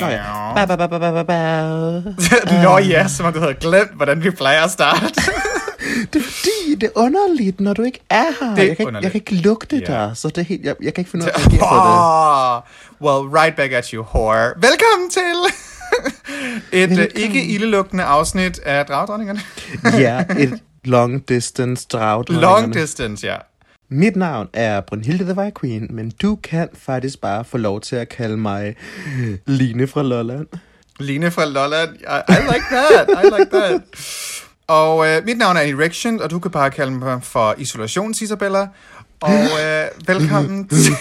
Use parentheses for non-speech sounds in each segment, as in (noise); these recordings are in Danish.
Nå ja. Ba, ba, ba, ba, ba, ba, ba. Nå ja, som om du havde glemt, hvordan vi plejer at starte. Det er er underligt, når du ikke er her. Det er jeg, kan underligt. jeg kan ikke lugte Ja. dig, så det er helt, jeg, jeg kan ikke finde ud af at (laughs) reagere på det. Oh, well, right back at you, whore. Velkommen til (laughs) et uh, ikke ildelugtende afsnit af Dragdronningerne. (laughs) Ja, et long distance drought. Long distance, ja. Mit navn er Brunhilde the White Queen, men du kan faktisk bare få lov til at kalde mig Line fra Lolland. Line fra Lolland. I, I like that. I like that. Og uh, mit navn er Erection, og du kan bare kalde mig for Isolations Isabella. Og uh, velkommen (laughs) til...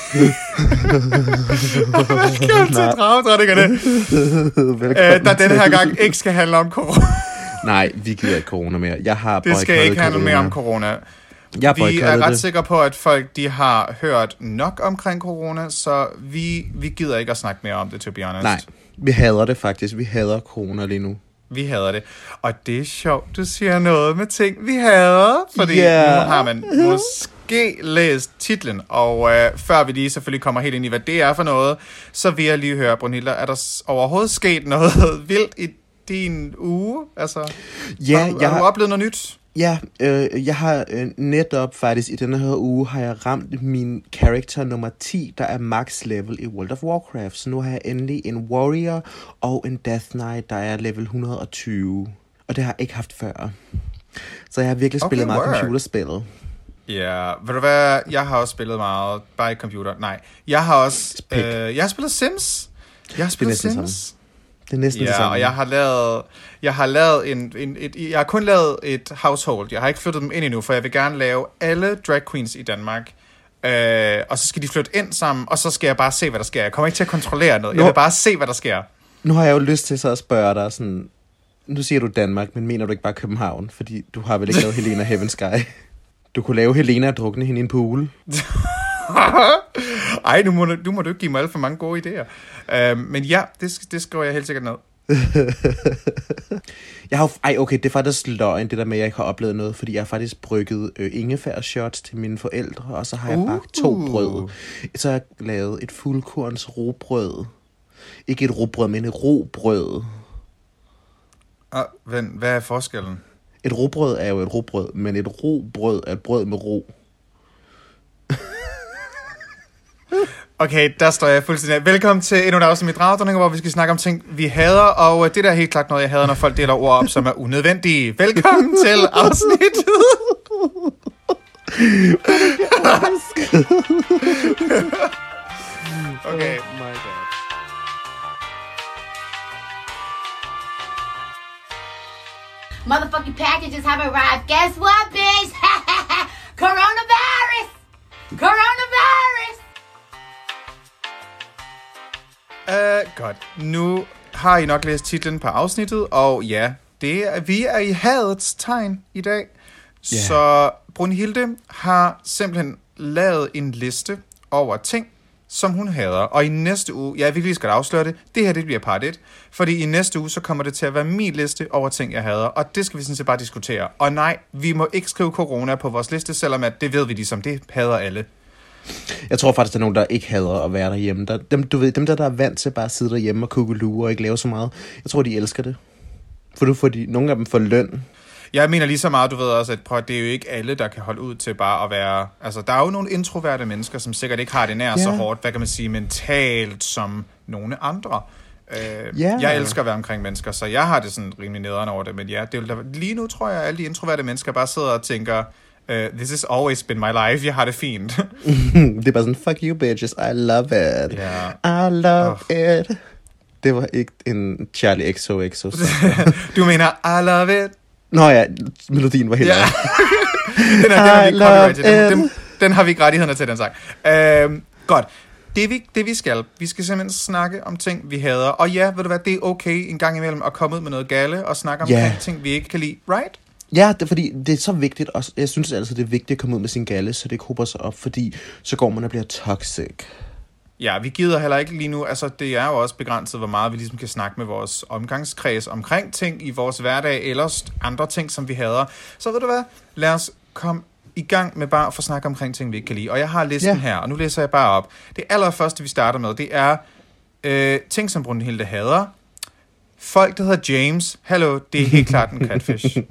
velkommen til Dragdronningerne, (laughs) Velkommen uh, der denne her gang ikke skal handle om corona. Nej, vi gider ikke corona mere. Jeg har Det skal ikke handle mere om corona. corona. Jeg Vi er ret det. sikre på, at folk de har hørt nok omkring corona, så vi, vi gider ikke at snakke mere om det, to be honest. Nej, vi hader det faktisk. Vi hader corona lige nu. Vi hader det. Og det er sjovt, du siger noget med ting, vi hader. Fordi Ja. nu har man måske læst titlen, og øh, før vi lige selvfølgelig kommer helt ind i, hvad det er for noget, så vil jeg lige høre, Brunhilde, er der overhovedet sket noget (laughs) vildt i din uge? Altså, Ja, har, jeg har du oplevet noget nyt? Ja øh, jeg har øh, netop faktisk i denne her uge, har jeg ramt min character nummer 10, der er max level i World of Warcraft. Så nu har jeg endelig en warrior og en death knight, der er level 120. Og det har jeg ikke haft før. Så jeg har virkelig Okay, spillet meget word. computerspil. Ja, ved du hvad, jeg har også spillet meget, bare i computer, nej. Jeg har også, øh, jeg har spillet Sims. Jeg har spillet Sims. Det er næsten det Ja, samme. og jeg har lavet, jeg har lavet en, en et, jeg har kun lavet et household. Jeg har ikke flyttet dem ind endnu, for jeg vil gerne lave alle drag queens i Danmark. Øh, og så skal de flytte ind sammen, og så skal jeg bare se, hvad der sker. Jeg kommer ikke til at kontrollere noget. Jeg Nå. vil bare se, hvad der sker. Nu har jeg jo lyst til så at spørge dig sådan... Nu siger du Danmark, men mener du ikke bare København? Fordi du har vel ikke lavet (laughs) Helena Heaven Sky? Du kunne lave Helena og drukne hende i en pool. (laughs) (laughs) Ej, nu må, du, nu må du ikke give mig alt for mange gode idéer. Øh, men ja, det, det skriver jeg helt sikkert ned. (laughs) Jeg har ej, okay, det er faktisk løgn, det der med, at jeg ikke har oplevet noget, fordi jeg har faktisk brygget øh, ingefær shots til mine forældre, og så har jeg Uh. bagt to brød. Så har jeg lavet et fuldkorns robrød. Ikke et robrød, men et robrød. Og, hvad, hvad er forskellen? Et robrød er jo et robrød, men et robrød er et brød med ro. (laughs) Okay, der står jeg fuldstændig. Velkommen til endnu et afsnit med Dragdronninger, hvor vi skal snakke om ting, vi hader, og øh, det der er helt klart noget, jeg hader, når folk deler ord op, som er unødvendige. Velkommen (laughs) til afsnittet. (laughs) okay. Oh my god. Motherfucking packages have arrived. Guess what, bitch? (laughs) Coronavirus! Godt. Nu har I nok læst titlen på afsnittet, og ja, det er, vi er i hadets tegn i dag. Ja. Så Brunhilde har simpelthen lavet en liste over ting, som hun hader. Og i næste uge, ja, vi lige skal afsløre det, det her det bliver part 1. Fordi i næste uge, så kommer det til at være min liste over ting, jeg hader. Og det skal vi sådan set bare diskutere. Og nej, vi må ikke skrive corona på vores liste, selvom at det ved vi ligesom, det hader alle. Jeg tror faktisk, der er nogen, der ikke hader at være derhjemme. Der, dem, du ved, dem der, der er vant til bare at sidde derhjemme og kugelure og ikke lave så meget. Jeg tror, de elsker det. For du får de, nogle af dem får løn. Jeg mener lige så meget, du ved også, at prøv, det er jo ikke alle, der kan holde ud til bare at være... Altså, der er jo nogle introverte mennesker, som sikkert ikke har det nær ja. så hårdt, hvad kan man sige, mentalt som nogle andre. Øh, Ja. Jeg elsker at være omkring mennesker, så jeg har det sådan rimelig nederen over det. Men ja, det vil da, lige nu tror jeg, at alle de introverte mennesker bare sidder og tænker, uh, this has always been my life, jeg har det fint. (laughs) det er bare sådan, fuck you bitches, I love it. Ja. I love it. Det var ikke en Charlie XOXO (laughs) du mener, I love it. Nå ja, melodien var helt ja. (laughs) den, er, den, har vi copyright. Den, den, den har vi ikke rettighederne til, den sang. Øhm, godt. Det vi, det vi skal, vi skal simpelthen snakke om ting, vi hader. Og ja, ved du hvad, det er okay en gang imellem at komme ud med noget gale og snakke om Ja. ting, vi ikke kan lide, right? Ja, det fordi, det er så vigtigt, og jeg synes altid, det er vigtigt at komme ud med sin galle, så det ikke sig op, fordi så går man og bliver toxic. Ja, vi gider heller ikke lige nu, altså det er jo også begrænset, hvor meget vi ligesom kan snakke med vores omgangskreds omkring ting i vores hverdag, eller andre ting, som vi hader. Så ved du hvad, lad os komme i gang med bare at få snakke omkring ting, vi ikke kan lide. Og jeg har listen Ja. her, og nu læser jeg bare op. Det allerførste, vi starter med, det er øh, ting, som Brunhilde hader. Folk, der hedder James. Hallo, det er helt klart en catfish. (laughs) det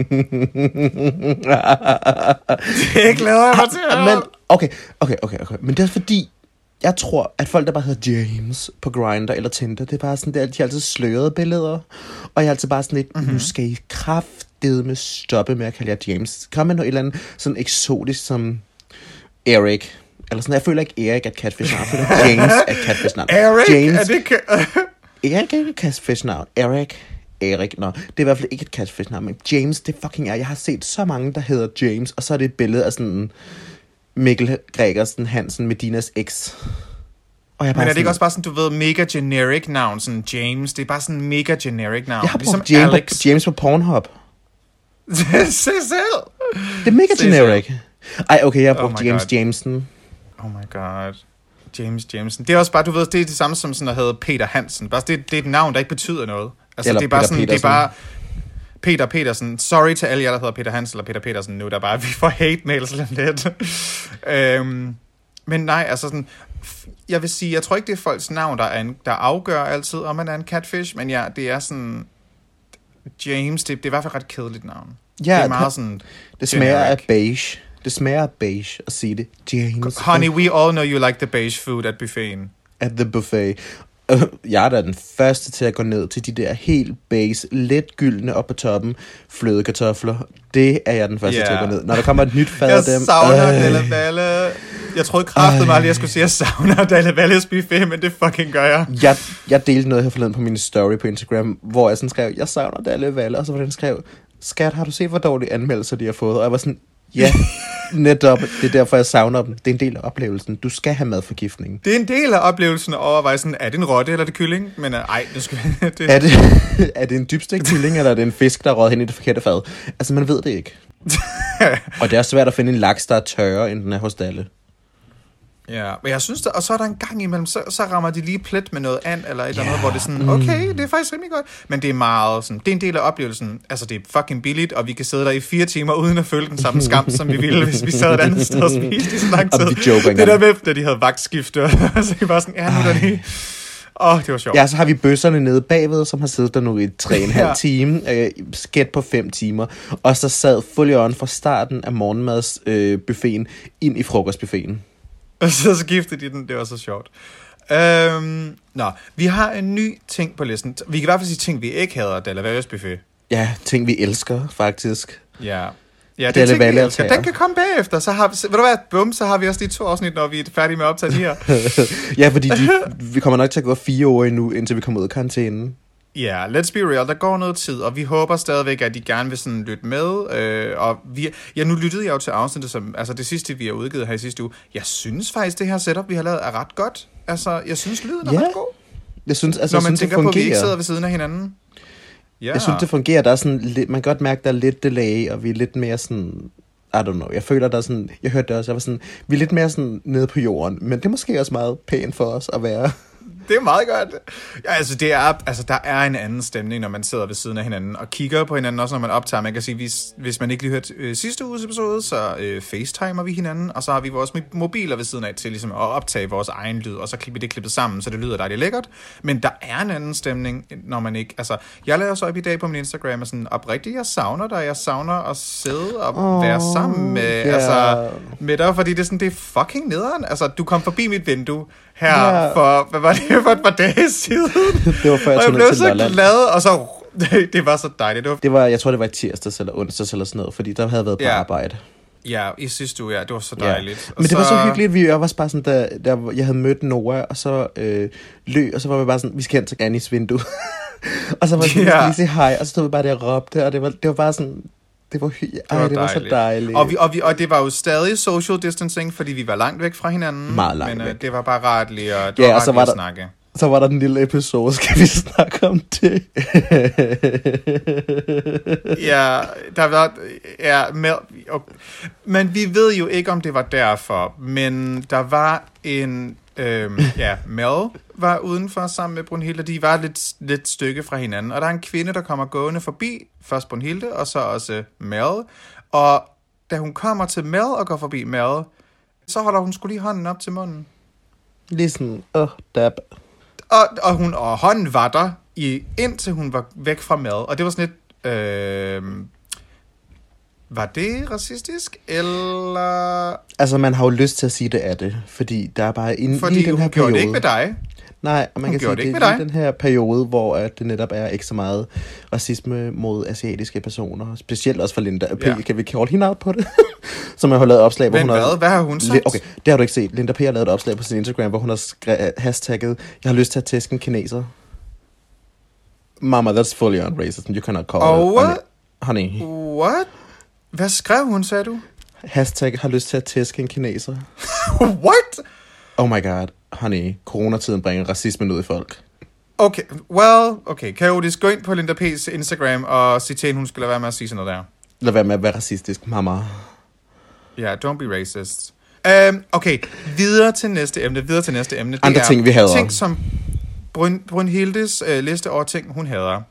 glæder jeg mig til at høre. Men, okay, okay, okay, okay. Men det er fordi, jeg tror, at folk, der bare hedder James på Grindr eller Tinder, det er bare sådan, det er, de har altid slørede billeder. Og jeg er altid bare sådan lidt, mm-hmm. nu skal I kraftedeme stoppe med at kalde jer James. Kom med noget et eller andet sådan eksotisk som Eric. Eller sådan, jeg føler ikke Erik er catfish navn. Jeg føler James er catfish navn. (laughs) Eric, James, er det (laughs) ka- Erik er ikke et catfish navn. Erik. Nå, det er i hvert fald ikke et catfish navn, men James, det fucking er. Jeg har set så mange, der hedder James, og så er det et billede af sådan Mikkel Gregersen Hansen, Medinas eks. Og jeg er Men er det sådan, ikke også bare sådan, du ved, mega generic navn, sådan James? Det er bare sådan mega generic navn. Jeg har ligesom James, Alex. på, James på Pornhub. (laughs) Se selv! Det er mega generic. Ej, okay, jeg har Oh brugt my James God. Jameson. Oh my god. James Jameson. Det er også bare, du ved, det er det samme som sådan at hedde Peter Hansen. Bare, det, det er et navn, der ikke betyder noget. Altså, Eller det er bare Peter sådan, det er Petersen. bare... Peter Petersen. Sorry til alle jer, der hedder Peter Hansen eller Peter Petersen nu, der bare, vi får hate mails lidt (laughs) øhm, men nej, altså sådan, jeg vil sige, jeg tror ikke, det er folks navn, der, er en, der afgør altid, om man er en catfish, men ja, det er sådan, James, det, det er i hvert fald ret kedeligt navn. Ja, det er meget det- sådan, Det smager af generic. beige. Det smager beige at sige det. James. Honey, we all know you like the beige food at buffeten. at the buffet. Øh, Jeg er da den første til at gå ned til de der helt base, let gyldne op på toppen, flødekartofler. Det er jeg den første Ja. til at gå ned. Når der kommer et nyt (laughs) fad Jeg af dem. savner øh, Dalle. Jeg troede kraftigt mig, at jeg skulle sige, at jeg savner Dalle Valles buffet, men det fucking gør jeg. jeg, jeg delte noget her forleden på min story på Instagram, hvor jeg sådan skrev, jeg savner Dalle Valle, og så var den skrev, skat, har du set, hvor dårlige anmeldelser de har fået? Og jeg var sådan, ja, netop, det er derfor, jeg savner dem. Det er en del af oplevelsen. Du skal have madforgiftning. Det er en del af oplevelsen at overveje sådan, er det en rotte eller er det kylling? Men uh, ej, nu skal (laughs) det... Er det, (laughs) er det en dybstegt kylling, eller er det en fisk, der er hen i det forkerte fad? Altså, man ved det ikke. (laughs) og det er svært at finde en laks, der er tørre, end den er hos Dalle. Ja, men jeg synes, der, og så er der en gang imellem, så, så rammer de lige plet med noget and, eller et eller andet, hvor det er sådan, okay, det er faktisk rimelig godt. Men det er meget sådan, det er en del af oplevelsen. Altså, det er fucking billigt, og vi kan sidde der i fire timer, uden at føle den samme skam, som vi ville, hvis vi sad et andet sted og (laughs) spiste i så lang tid. det der med, da de havde vagtskifte, (laughs) så det var sådan, ja, nu er der lige... Åh, oh, det var sjovt. Ja, så har vi bøsserne nede bagved, som har siddet der nu i tre og en halv Ja. time. Øh, sket på fem timer. Og så sad fully on fra starten af morgenmadsbuffeten øh, ind i frokostbuffeten. Og så skiftede de den, det var så sjovt. Øhm, nå, vi har en ny ting på listen. Vi kan i hvert fald sige ting, vi ikke hader, Della Valles buffet. Ja, ting vi elsker, faktisk. Ja. Ja, det er ting, vi elsker. Den kan komme bagefter. Så har vi, ved du hvad, bum, så har vi også de to afsnit, når vi er færdige med at optage de her. (laughs) ja, fordi de, vi kommer nok til at gå fire år endnu, indtil vi kommer ud af karantænen. Ja, let's be real, der går noget tid, og vi håber stadigvæk, at de gerne vil sådan lytte med. Øh, og vi, ja, nu lyttede jeg jo til afsnittet, som, altså det sidste, vi har udgivet her i sidste uge. Jeg synes faktisk, det her setup, vi har lavet, er ret godt. Altså, jeg synes, lyden er Ja, ret god. Jeg synes, altså, Når jeg man synes, tænker på, at vi ikke sidder ved siden af hinanden. Ja. Jeg synes, det fungerer. Der er sådan lidt, man kan godt mærke, der er lidt delay, og vi er lidt mere sådan... I don't know. Jeg føler, der er sådan... Jeg hørte det også. Jeg var sådan... Vi er lidt mere sådan nede på jorden. Men det er måske også meget pænt for os at være. Det er meget godt. Ja, altså, det er, altså, der er en anden stemning, når man sidder ved siden af hinanden og kigger på hinanden, også når man optager. Man kan sige, hvis, hvis man ikke lige hørte øh, sidste uges episode, så øh, facetimer vi hinanden, og så har vi vores mo- mobiler ved siden af til ligesom, at optage vores egen lyd, og så klipper vi det klippet sammen, så det lyder dejligt lækkert. Men der er en anden stemning, når man ikke... Altså, jeg lavede så op i dag på min Instagram, og sådan, oprigtigt, jeg savner dig, jeg savner at sidde og Åh, være sammen med, ja. altså, med dig, fordi det er sådan, det er fucking nederen. Altså, du kom forbi mit vindue her Ja. for, hvad var det, (laughs) for et par dage siden. (laughs) Det var før jeg og jeg blev så Lolland. glad, og så, (laughs) det, var så dejligt. Det var, Det var, jeg tror, det var i tirsdags eller onsdags eller sådan noget, fordi der havde været på Ja. arbejde. ja, i sidste uge, ja, det var så Ja. dejligt. Og Men det var så hyggeligt, vi jeg var bare sådan, da, da jeg havde mødt Nora, og så øh, lø, og så var vi bare sådan, vi skal hen til Annis vindue. og så var vi vi Ja. skal lige sige hej, og så stod vi bare der og råbte, og det var, det var bare sådan, det var, hy- ej, var det var så dejligt. Og, vi, og, vi, og det var jo stadig social distancing, fordi vi var langt væk fra hinanden. Meget langt men, øh, væk. det var bare rart lige at, det Ja, var og så var at der- snakke. Så var der den lille episode, skal vi (laughs) snakke om det? Ja, der var... Ja, med, okay. Men vi ved jo ikke, om det var derfor. Men der var en... Øhm, ja, Mel var udenfor sammen med Brunhilde. De var lidt, lidt stykke fra hinanden. Og der er en kvinde, der kommer gående forbi. Først Brunhilde, og så også Mel. Og da hun kommer til Mel og går forbi Mel, så holder hun skulle lige hånden op til munden. Lige sådan, åh, oh, dab. Og, og, hun, og hånden var der, i, indtil hun var væk fra Mel. Og det var sådan lidt... Øh, var det racistisk, eller... Altså, man har jo lyst til at sige, det er det, fordi der er bare en, Fordi lige den her hun periode. gjorde det ikke med dig. Nej, og man Hun kan sige, det, det er den her periode, hvor at det netop er ikke så meget racisme mod asiatiske personer. Specielt også for Linda P. Ja. Kan vi kalde hende out på det? (laughs) Som jeg har lavet opslag, hvor Men hun har... hvad? Hvad har hun sagt? Okay, det har du ikke set. Linda P. har lavet et opslag på sin Instagram, hvor hun har skre- hashtagget, jeg har lyst til at tæske en kineser. Mama, that's fully on racism. You cannot call Og it. honey. What? Hvad skrev hun, sagde du? Hashtag har lyst til at tæske en kineser. (laughs) What? Oh my god, honey. Coronatiden bringer racismen ud i folk. Okay, well, okay. Kaotisk, gå ind på Linda P's Instagram og sig til hende, hun skal lade være med at sige sådan noget der. Lad være med at være racistisk, mama. Ja, yeah, don't be racist. Um, okay, videre til næste emne. Videre til næste emne. Det Andre er ting, vi hader. Ting, som Bryn, Brynhildes uh, liste over ting, hun hader.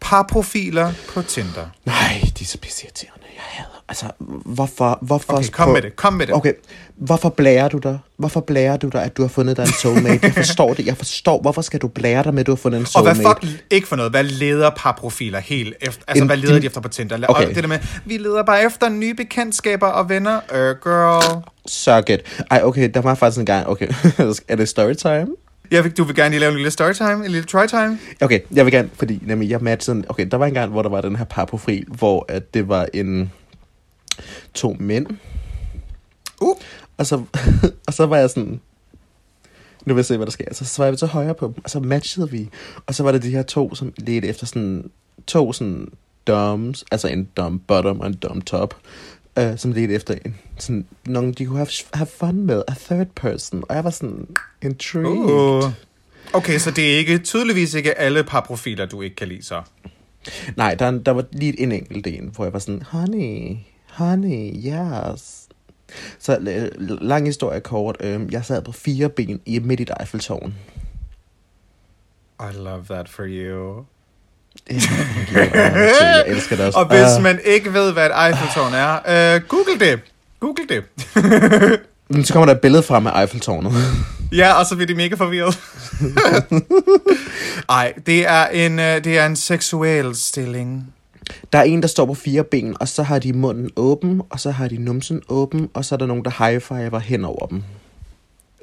Parprofiler på Tinder. Nej, de er så pisseirriterende. Jeg hader. Altså, hvorfor... hvorfor Okay, kom med det, kom med det. Okay, hvorfor blærer du dig? Hvorfor blærer du dig, at du har fundet dig en soulmate? Jeg forstår det. Jeg forstår, hvorfor skal du blære dig med, at du har fundet en Og hvad soulmate? fuck, ikke for noget, hvad leder parprofiler helt efter? Altså, En- hvad leder din- de efter på Tinder? Okay. Og det der med, vi leder bare efter nye bekendtskaber og venner. Uh, girl. Suck it. Ej, okay, der var faktisk en gang... Okay, (laughs) er det storytime? Jeg vil, du vil gerne lige lave en lille storytime, en lille try-time? Okay, jeg vil gerne, fordi nemlig jeg matchede... Okay, der var en gang, hvor der var den her parprofil, hvor at det var en... To mænd. Uh. Og så, (laughs) og så var jeg sådan... Nu vil jeg se, hvad der sker. Så, var jeg til højre på dem, og så matchede vi. Og så var det de her to, som ledte efter sådan... To sådan doms, altså en dumb bottom og en dumb top, øh, som ledte efter en, sådan, nogen, de kunne have, have fun med, a third person. Og jeg var sådan intrigued. Uh. Okay, så det er ikke tydeligvis ikke alle parprofiler, du ikke kan lide så. Nej, der, der var lige en enkelt en, hvor jeg var sådan, honey, honey, yes. Så øh, lang historie kort, øh, jeg sad på fire ben i midt i et Eiffeltårn. I love that for you. Jeg elsker det også. Og hvis Ah. man ikke ved, hvad et Eiffeltårn er, øh, google det. Google det. (laughs) Men så kommer der et billede frem af Eiffeltårnet. (laughs) Ja, og så bliver de mega forvirret. (laughs) Ej, det er en, øh, det er en seksuel stilling. Der er en, der står på fire ben, og så har de munden åben, og så har de numsen åben, og så er der nogen, der high-fiver hen over dem.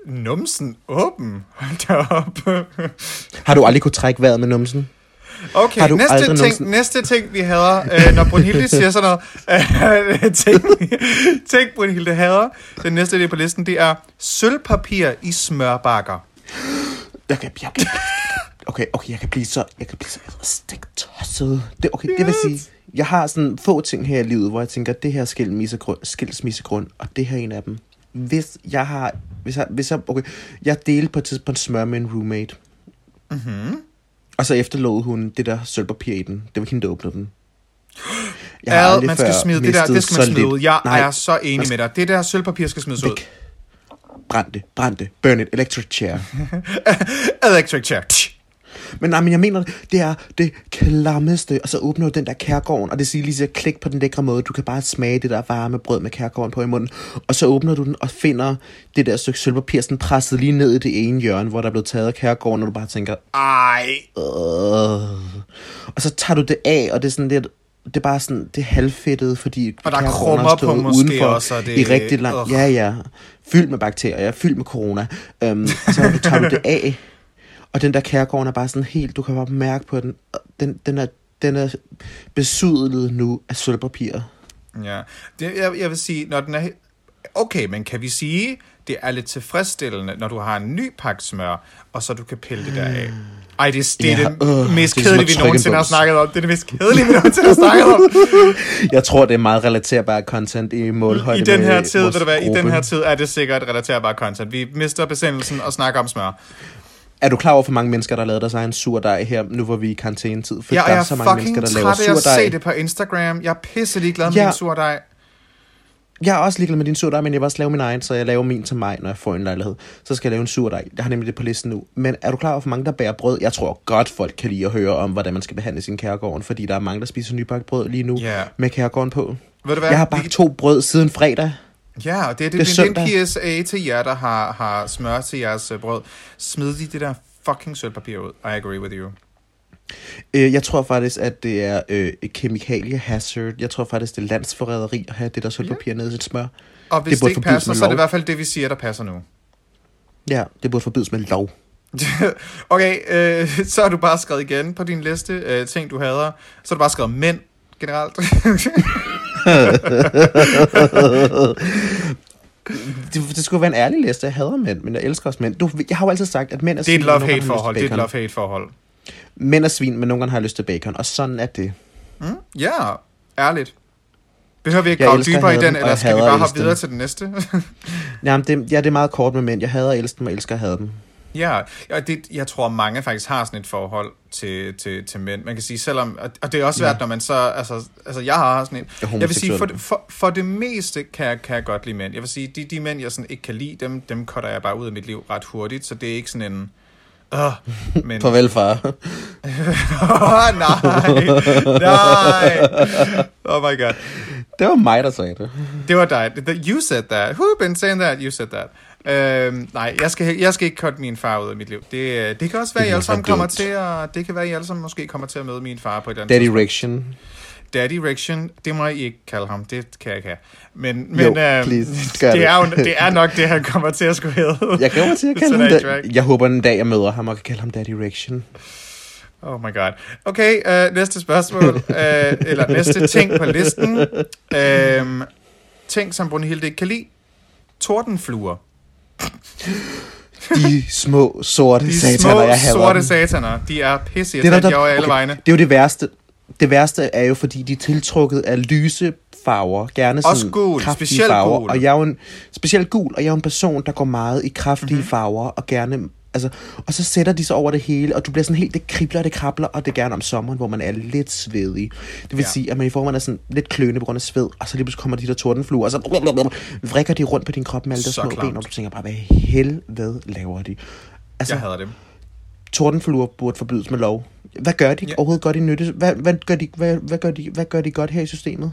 Numsen åben. Hold da op. Har du aldrig kunne trække vejret med numsen? Okay, Har du næste ting, nogensinde- næste ting, vi hader, øh, når Brunhilde (laughs) siger sådan noget, øh, (laughs) ting, ting, Brunhilde hader, den næste, er på listen, det er sølvpapir i smørbakker. Jeg kan, jeg okay, okay, jeg kan blive så, jeg kan blive så stik tosset. Det, okay, det vil sige, jeg har sådan få ting her i livet, hvor jeg tænker, det her er skilsmissegrund, skilsmissegrund, og det her er en af dem. Hvis jeg har, hvis jeg, hvis jeg, okay, jeg delte på et tidspunkt smør med en roommate. Mm-hmm. Og så efterlod hun det der sølvpapir i den. Det var hende, der åbnede den. Jeg har aldrig man skal smide det der, det skal man smide lidt- ud. Jeg Nej, er så enig man med dig. Det der sølvpapir skal smides ud. væk. Brænd det, brænd det. Burn it, electric chair. (laughs) Electric chair. Men nej, men jeg mener, det er det klammeste. Og så åbner du den der kærgården, og det siger lige så klik på den lækre måde. Du kan bare smage det der varme brød med kærgården på i munden. Og så åbner du den og finder det der stykke sølvpapir sådan presset lige ned i det ene hjørne, hvor der er blevet taget af kærgården, og du bare tænker, Ej. øh. Og så tager du det af, og det er sådan lidt, det er bare sådan, det er halvfedtet, fordi Og der er krummer på måske udenfor også, og det- i rigtig lang, ja ja, fyldt med bakterier, fyldt med corona, og så tager du det af, og den der kærgården er bare sådan helt, du kan bare mærke på den, den, den er, den er besudlet nu af sølvpapir. Ja, det, jeg, jeg vil sige, når den er... Okay, men kan vi sige, det er lidt tilfredsstillende, når du har en ny pakke smør, og så du kan pille det der af. Ej, det, er- det er Ja, det øh, mest det kedelige, vi nogensinde har snakket om. Det er det mest kedelige, vi nogensinde har (laughs) snakket om. Jeg tror, det er meget relaterbart content i målhøjde I den her tid, ved du hvad, i den her tid er det sikkert relaterbart content. Vi mister besindelsen og snakker om smør. Er du klar over, hvor mange mennesker, der lavede deres egen surdej her, nu hvor vi er i karantænetid? For Jeg der er er så mange fucking mennesker, der laver træt af at surdej. se det på Instagram. Jeg er pisse ligeglad med Ja. din surdej. Jeg er også ligeglad med din surdej, men jeg vil også lave min egen, så jeg laver min til mig, når jeg får en lejlighed. Så skal jeg lave en surdej. Jeg har nemlig det på listen nu. Men er du klar over, hvor mange der bærer brød? Jeg tror godt, folk kan lide at høre om, hvordan man skal behandle sin kærgården, fordi der er mange, der spiser nybagt brød lige nu Ja. med kærgården på. Ved du hvad? Jeg har bagt to brød siden fredag. Ja, og det, det, Det er det, er en PSA til jer, der har, har smør til jeres øh, brød. Smid lige det der fucking sølvpapir ud. I agree with you. Øh, Jeg tror faktisk, at det er øh, et kemikalie hazard. Jeg tror faktisk, det er landsforræderi at have det der sølvpapir nede i sit smør. Og hvis Det det, ikke passer, så er det i hvert fald det, vi siger, der passer nu. Ja, det burde forbydes med lov. (laughs) okay, øh, så har du bare skrevet igen på din liste øh, ting, du hader. Så har du bare skrevet mænd generelt. (laughs) (laughs) Det, det skulle være en ærlig liste. Jeg hader mænd, men jeg elsker også mænd. Du, jeg har jo altid sagt, at mænd er det er svin, et love-hate-forhold. jeg Det er et til bacon. love-hate-forhold. Mænd er svin, men nogle gange har jeg lyst til bacon. Og sådan er det. Mm? Ja, ærligt. Behøver vi ikke grave dybere i den, eller skal vi bare hoppe videre til den næste? (laughs) Jamen, det, ja, det er meget kort med mænd. Jeg hader at elske dem, og elsker at have dem. Ja, ja det, jeg tror, mange faktisk har sådan et forhold til, til, til mænd. Man kan sige, selvom... og- Og det er også svært, Ja. når man så... Altså, altså jeg har sådan en... Jeg vil sige, for, for, for det meste kan jeg, kan jeg godt lide mænd. Jeg vil sige, de, de mænd, jeg sådan ikke kan lide, dem, dem cutter jeg bare ud af mit liv ret hurtigt. Så det er ikke sådan en... Uh, (laughs) men... Farvel, far. oh, (laughs) nej, nej. Oh my god. det var mig, der sagde det. Det var dig. You said that. Who been saying that? You said that. Øhm, nej, jeg skal, jeg skal ikke cutte min far ud af mit liv. Det, øh, det kan også være, at I alle sammen kommer dumt. til at... Det kan være, at I alle sammen måske kommer til at møde min far på et eller andet Daddy Riction. Daddy Riction, det må I ikke kalde ham. Det kan jeg ikke have. Men, men Jo, øhm, please, det, det. er jo, det er nok det, han kommer til at skulle hedde. Jeg mig til at (laughs) kalde ham da-. Jeg håber en dag, jeg møder ham og kan kalde ham Daddy Riction. Oh my god. Okay, øh, næste spørgsmål. (laughs) øh, eller næste ting på listen. Øh, ting, som Brunhilde ikke kan lide. Tordenfluer. De små, sorte De sataner, små, jeg hader sorte dem. sataner. De er pisse Det er, der, der, over alle okay, vegne. det er jo det værste. Det værste er jo, fordi de er tiltrukket af lyse farver. Gerne sådan Også gul, kraftige specielt farver. gul. Og jeg er jo en, specielt gul, og jeg er en person, der går meget i kraftige Mhm. mm-hmm. farver, og gerne... Altså, og så sætter de sig over det hele, og du bliver sådan helt, det kribler, det krabler, og det er gerne om sommeren, hvor man er lidt svedig. Det vil Ja. sige, at man i forvejen er sådan lidt kløende på grund af sved, og så lige pludselig kommer de der tordenfluer, og så vrikker de rundt på din krop med alle de Så små klamt. ben, og du tænker bare, hvad helvede laver de? Altså, Jeg hader dem. tordenfluer burde forbydes med lov. Hvad gør de ja. overhovedet godt i nytte? Hvad, hvad, gør de, hvad, hvad, gør de, hvad gør de godt her i systemet?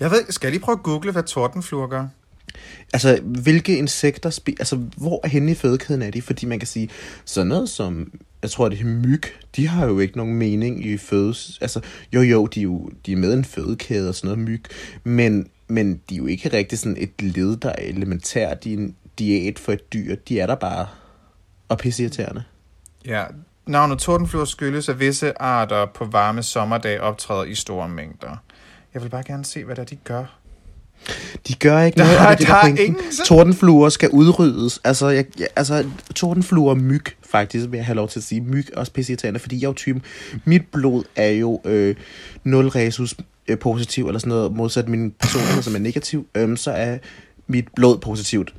Jeg ved, skal jeg lige prøve at google, hvad tordenfluer gør? Altså, hvilke insekter, spiser... altså, hvor er henne i fødekæden er de? Fordi man kan sige, sådan noget som, jeg tror, det er myg, de har jo ikke nogen mening i fødes... Altså, jo jo, de er jo de er med i en fødekæde og sådan noget myg, men, men de er jo ikke rigtig sådan et led, der er elementært i en diæt for et dyr. De er der bare og pisseirriterende. Ja, navnet tordenfluer skyldes, at visse arter på varme sommerdage optræder i store mængder. Jeg vil bare gerne se, hvad der de gør. De gør ikke noget, og er- det er det, der er er pointen. ingen Tordenfluer skal udryddes. Altså, jeg, jeg, altså tordenfluer myg, faktisk, vil jeg have lov til at sige. Myg er også pisseirriterende, fordi jeg er jo typen... Mit blod er jo øh, 0 resus øh, positiv, eller sådan noget, modsat min personlighed, som er negativ, øhm, så er mit blod positivt.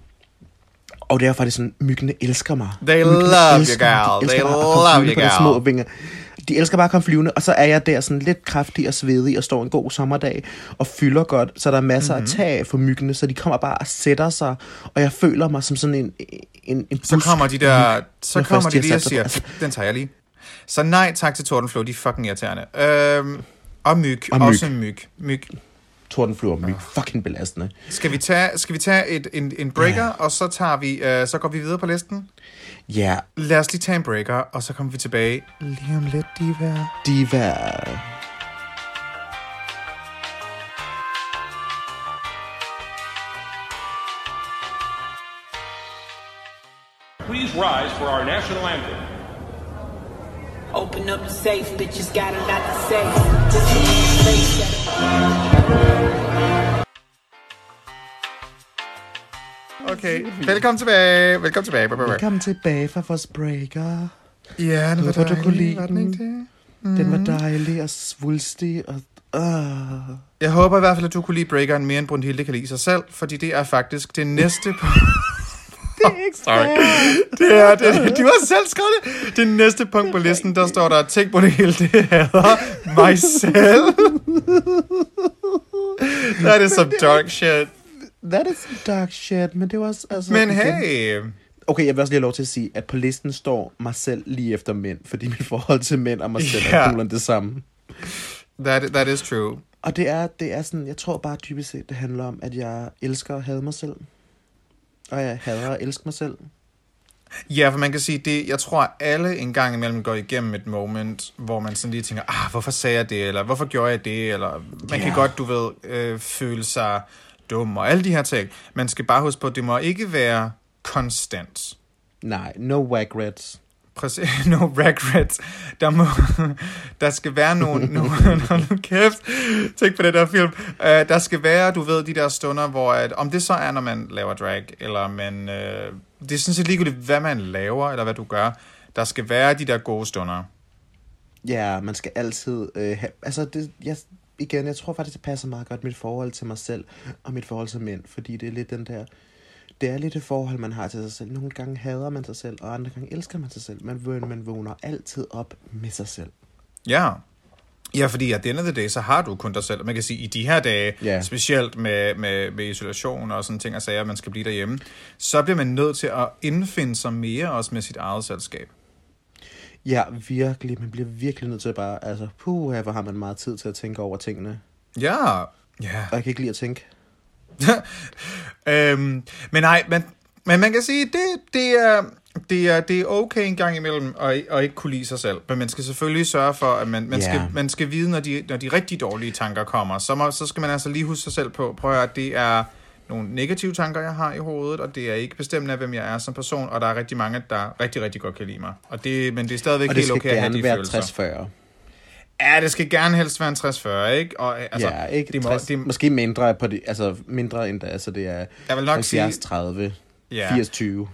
Og det er faktisk sådan, myggene elsker mig. They myggene love you, elsker mig. gal. De elsker They komme love you, på gal. små vinger. De elsker bare at komme flyvende, og så er jeg der sådan lidt kraftig og svedig og står en god sommerdag og fylder godt, så der er masser Mhm. mm-hmm. at tage for myggene, så de kommer bare og sætter sig, og jeg føler mig som sådan en, en, en Så busk kommer de der, så når kommer de lige og siger, altså- den tager jeg lige. Så nej tak til tordenfluer, de er fucking irriterende. Øhm, og myg, Og myg. også myg. myg. tordenfluer myg. Fucking belastende. Skal vi tage, skal vi tage et, en, en breaker, og så tager vi, øh, så går vi videre på listen? Ja, Lad os lige tage en breaker, og så kommer vi tilbage lige om lidt, diva. diva. Please rise for our national anthem. Open up the safe, bitches got a lot to say. Okay, velkommen tilbage. Velkommen tilbage. Velkommen tilbage fra vores breaker. Ja, det var Håber, du kunne lide var den den. ikke det? Den Mm. var dejlig og svulstig og... Uh. Jeg håber i hvert fald, at du kunne lide breakeren mere end Brunhilde kan lide sig selv, fordi det er faktisk det næste (laughs) på... (laughs) det er ikke Sorry. Det er det. Du har selv skrevet det. Det næste punkt på listen, der står der, tænk på det hele, det hader mig selv. That is some dark shit. That is some dark shit, men det var også... Altså, Men igen- hey, Okay, jeg vil også lige have lov til at sige, at på listen står mig selv lige efter mænd, fordi mit forhold til mænd og mig selv Ja. er nogenlunde det samme. that, that is true. Og det er, det er sådan, jeg tror bare dybest set, det handler om, at jeg elsker at hade mig selv. Og jeg hader at elske mig selv. Ja, for man kan sige, det, jeg tror, at alle en gang imellem går igennem et moment, hvor man sådan lige tænker, ah, hvorfor sagde jeg det, eller hvorfor gjorde jeg det, eller man kan Ja. godt, du ved, øh, føle sig dum, og alle de her ting. Man skal bare huske på, at det må ikke være konstant. Nej, no regrets. Præcis, (laughs) no regrets. Der, må, (laughs) der skal være nogle, nogle nu kæft, tænk på det der film. Uh, der skal være, du ved, de der stunder, hvor, at, om det så er, når man laver drag, eller man, uh, det er sådan set ligegyldigt, hvad man laver, eller hvad du gør. Der skal være de der gode stunder. Ja, man skal altid øh, have... Altså, det, jeg, igen, jeg tror faktisk, det passer meget godt mit forhold til mig selv og mit forhold til mænd, fordi det er lidt den der... Det er lidt et forhold, man har til sig selv. Nogle gange hader man sig selv, og andre gange elsker man sig selv. Man, vågner- man vågner altid op med sig selv. Ja. Ja, fordi at of the day, så har du kun dig selv. Man kan sige, i de her dage, Ja. specielt med, med, med isolation og sådan ting og sager, at man skal blive derhjemme, så bliver man nødt til at indfinde sig mere også med sit eget selskab. Ja, virkelig. Man bliver virkelig nødt til at bare... Altså, puh, hvor har man meget tid til at tænke over tingene. Ja, ja. Og jeg kan ikke lide at tænke. (laughs) øhm, men nej, men, men man kan sige, det, det, er, det, er, det er okay en gang imellem at, at ikke kunne lide sig selv. Men man skal selvfølgelig sørge for, at man, man, Ja. skal, man skal vide, når de, når de rigtig dårlige tanker kommer, så, må, så skal man altså lige huske sig selv på, prøv at høre, at det er nogle negative tanker, jeg har i hovedet, og det er ikke bestemmende af, hvem jeg er som person, og der er rigtig mange, der rigtig, rigtig godt kan lide mig. Og det, men det er stadigvæk det helt okay at have de være følelser. 60-40. Ja, det skal gerne helst være en 60-40, ikke? Og, øh, altså, ja, ikke det må, 60, det, måske mindre på det, altså mindre end da, altså det er Jeg vil nok sige- 70-30, Ja. 80-20.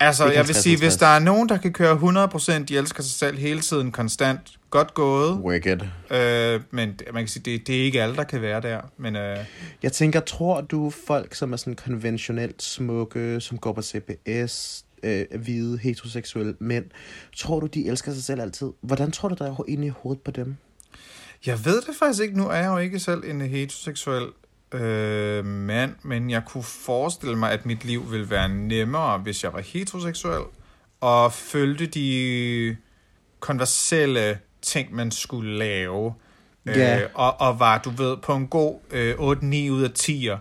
Altså, jeg vil 50, sige, hvis 50. der er nogen, der kan køre 100%, de elsker sig selv hele tiden, konstant, godt gået. Wicked. Øh, men man kan sige, det, det er ikke alle, der kan være der. Men øh, Jeg tænker, tror du folk, som er sådan konventionelt smukke, som går på CBS, øh, hvide, heteroseksuelle mænd, tror du, de elsker sig selv altid? Hvordan tror du, der er inde i hovedet på dem? jeg ved det faktisk ikke. Nu er jeg jo ikke selv en heteroseksuel øh, mand, men jeg kunne forestille mig, at mit liv ville være nemmere, hvis jeg var heteroseksuel, og følte de konverselle ting, man skulle lave. Ja. Øh, og, og var, du ved, på en god øh, 8-9 ud af 10'er.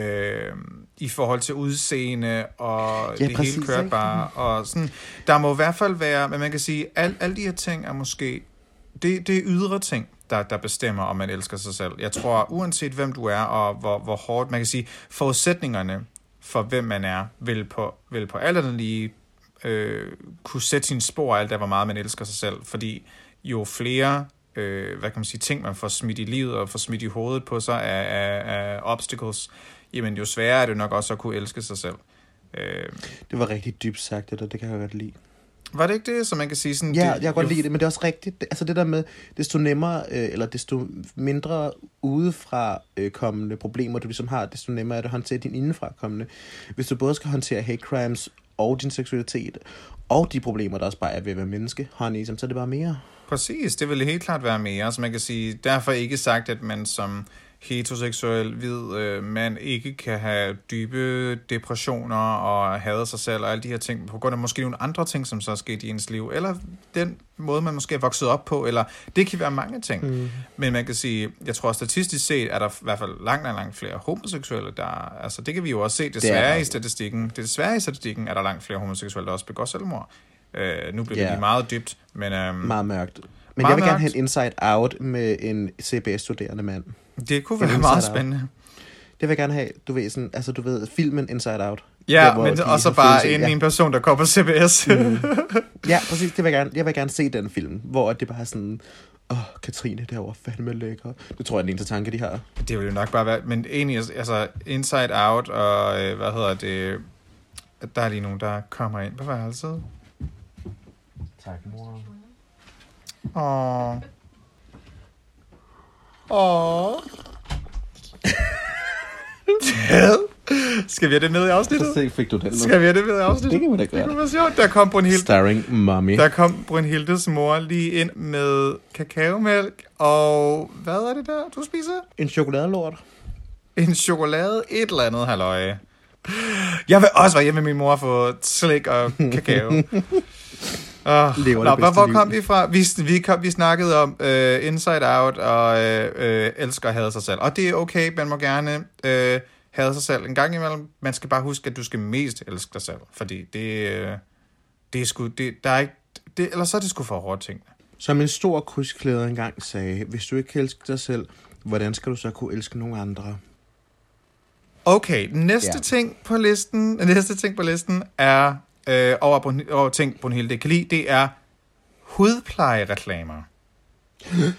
Øh, i forhold til udseende, og Ja, det præcis, hele ikke? bare. Og sådan, der må i hvert fald være, men man kan sige, al, alle de her ting er måske, det, det er ydre ting, der, der bestemmer, om man elsker sig selv. Jeg tror, uanset hvem du er, og hvor, hvor hårdt, man kan sige, forudsætningerne for, hvem man er, vil på, vil på alt andet lige øh, kunne sætte sin spor alt af, hvor meget man elsker sig selv. Fordi jo flere øh, hvad kan man sige, ting, man får smidt i livet og får smidt i hovedet på sig af, af, af obstacles, jamen jo sværere er det nok også at kunne elske sig selv. Øh, Det var rigtig dybt sagt, det der. Det kan jeg godt lide var det ikke det, som man kan sige sådan... Ja, det, jeg kan godt lide det, men det er også rigtigt. Altså det der med, desto nemmere, øh, eller desto mindre udefra øh, kommende problemer, du ligesom har, desto nemmere er det at håndtere din indenfra kommende. Hvis du både skal håndtere hate crimes og din seksualitet, og de problemer, der også bare er ved at være menneske, honey, så er det bare mere. Præcis, det ville helt klart være mere. Så man kan sige, derfor ikke sagt, at man som heteroseksuel hvid øh, mand ikke kan have dybe depressioner og hade sig selv og alle de her ting, på grund af måske nogle andre ting, som så er sket i ens liv, eller den måde, man måske er vokset op på, eller det kan være mange ting. Mm. Men man kan sige, jeg tror statistisk set, er der i hvert fald langt, langt, langt flere homoseksuelle, der, altså det kan vi jo også se desværre der. i statistikken. Det desværre i statistikken er der langt flere homoseksuelle, der også begår selvmord. Øh, nu bliver Ja. det lige meget dybt, men øhm, Meget mørkt. Men Meget jeg vil gerne mørkt. have en inside out med en CBS-studerende mand. Det kunne være meget out. spændende. Det vil jeg gerne have, du ved, sådan, altså du ved, filmen Inside Out. Ja, Der, men de og så har bare en, ja. en person, der går på CBS. Mm. Ja, præcis, det vil jeg gerne, jeg vil gerne se den film, hvor det bare er sådan, åh, Katrine, det var fandme lækker. Det tror jeg er den eneste tanke, de har. det vil jo nok bare være... Men egentlig, altså Inside Out og, øh, hvad hedder det... Der er lige nogen, der kommer ind på værelset. Tak, mor. Åh. Åh. Skal vi have det med i afsnittet? Så fik du den nu. Skal vi have det med i afsnittet? Det kan vi da Det gøre. kunne være sjovt. Der kom Brunhilde, Starring Mommy. der kom Brunhildes mor lige ind med kakaomælk, og hvad er det der, du spiser? En chokoladelort. En chokolade, et eller andet, halløj. Jeg vil også være hjemme med min mor for slik og kakao. (laughs) Oh, Lever nå, det hvor, bedste hvor liv. kom vi fra? Vi, vi, kom, vi snakkede om uh, Inside Out og uh, uh, elsker at hade sig selv. Og det er okay, man må gerne uh, hade sig selv en gang imellem. Man skal bare huske, at du skal mest elske dig selv. Fordi det, uh, det er sgu... Det, der er ikke, det, eller så er det sgu for hårdt ting. Som en stor krydsklæder engang sagde, hvis du ikke kan elske dig selv, hvordan skal du så kunne elske nogen andre? Okay, næste ja. ting på listen, næste ting på listen er øh, over, Brun- over ting, Brunhilde kan lide, det er hudplejereklamer. (gasps)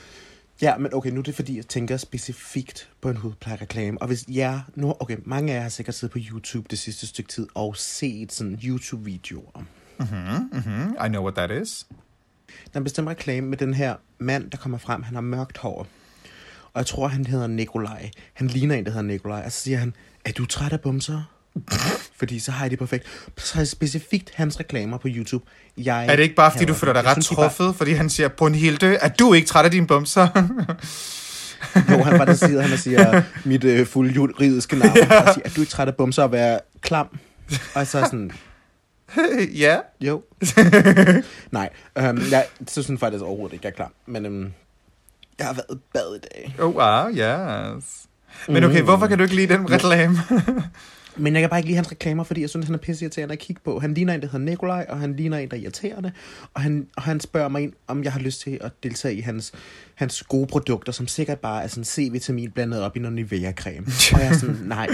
Ja, men okay, nu er det fordi, jeg tænker specifikt på en hudplejereklame. Og hvis jeg nu, okay, mange af jer har sikkert siddet på YouTube det sidste stykke tid og set sådan YouTube-videoer. Mm, I know what that is. Der er bestemt reklame med den her mand, der kommer frem. Han har mørkt hår. Og jeg tror, han hedder Nikolaj. Han ligner en, der hedder Nikolaj. Og så siger han, er du træt af bumser? Fordi så har jeg det perfekt. Så er det specifikt hans reklamer på YouTube. Jeg Er det ikke bare, fordi du føler dig Jeg ret synes, de bare- truffet, fordi han siger, Brunhilde, er du ikke træt af dine bumser? Jo, han var der siger, han siger mit øh, fulde juridiske navn. ja. Og siger, er du ikke træt af bumser at være klam? Og så er jeg sådan, (laughs) ja. jo. Nej, øhm, jeg synes faktisk overhovedet ikke, jeg er klam. Men øhm, jeg har været bad i dag. Oh, wow, yes. Men okay, hvorfor kan du ikke lide den reklame? Men jeg kan bare ikke lide hans reklamer, fordi jeg synes, han er pisse irriterende at kigge på. Han ligner en, der hedder Nikolaj, og han ligner en, der er irriterende. Og han, og han spørger mig, ind, om jeg har lyst til at deltage i hans, hans gode produkter, som sikkert bare er sådan C-vitamin blandet op i noget Nivea-creme. (laughs) Og jeg er sådan, nej,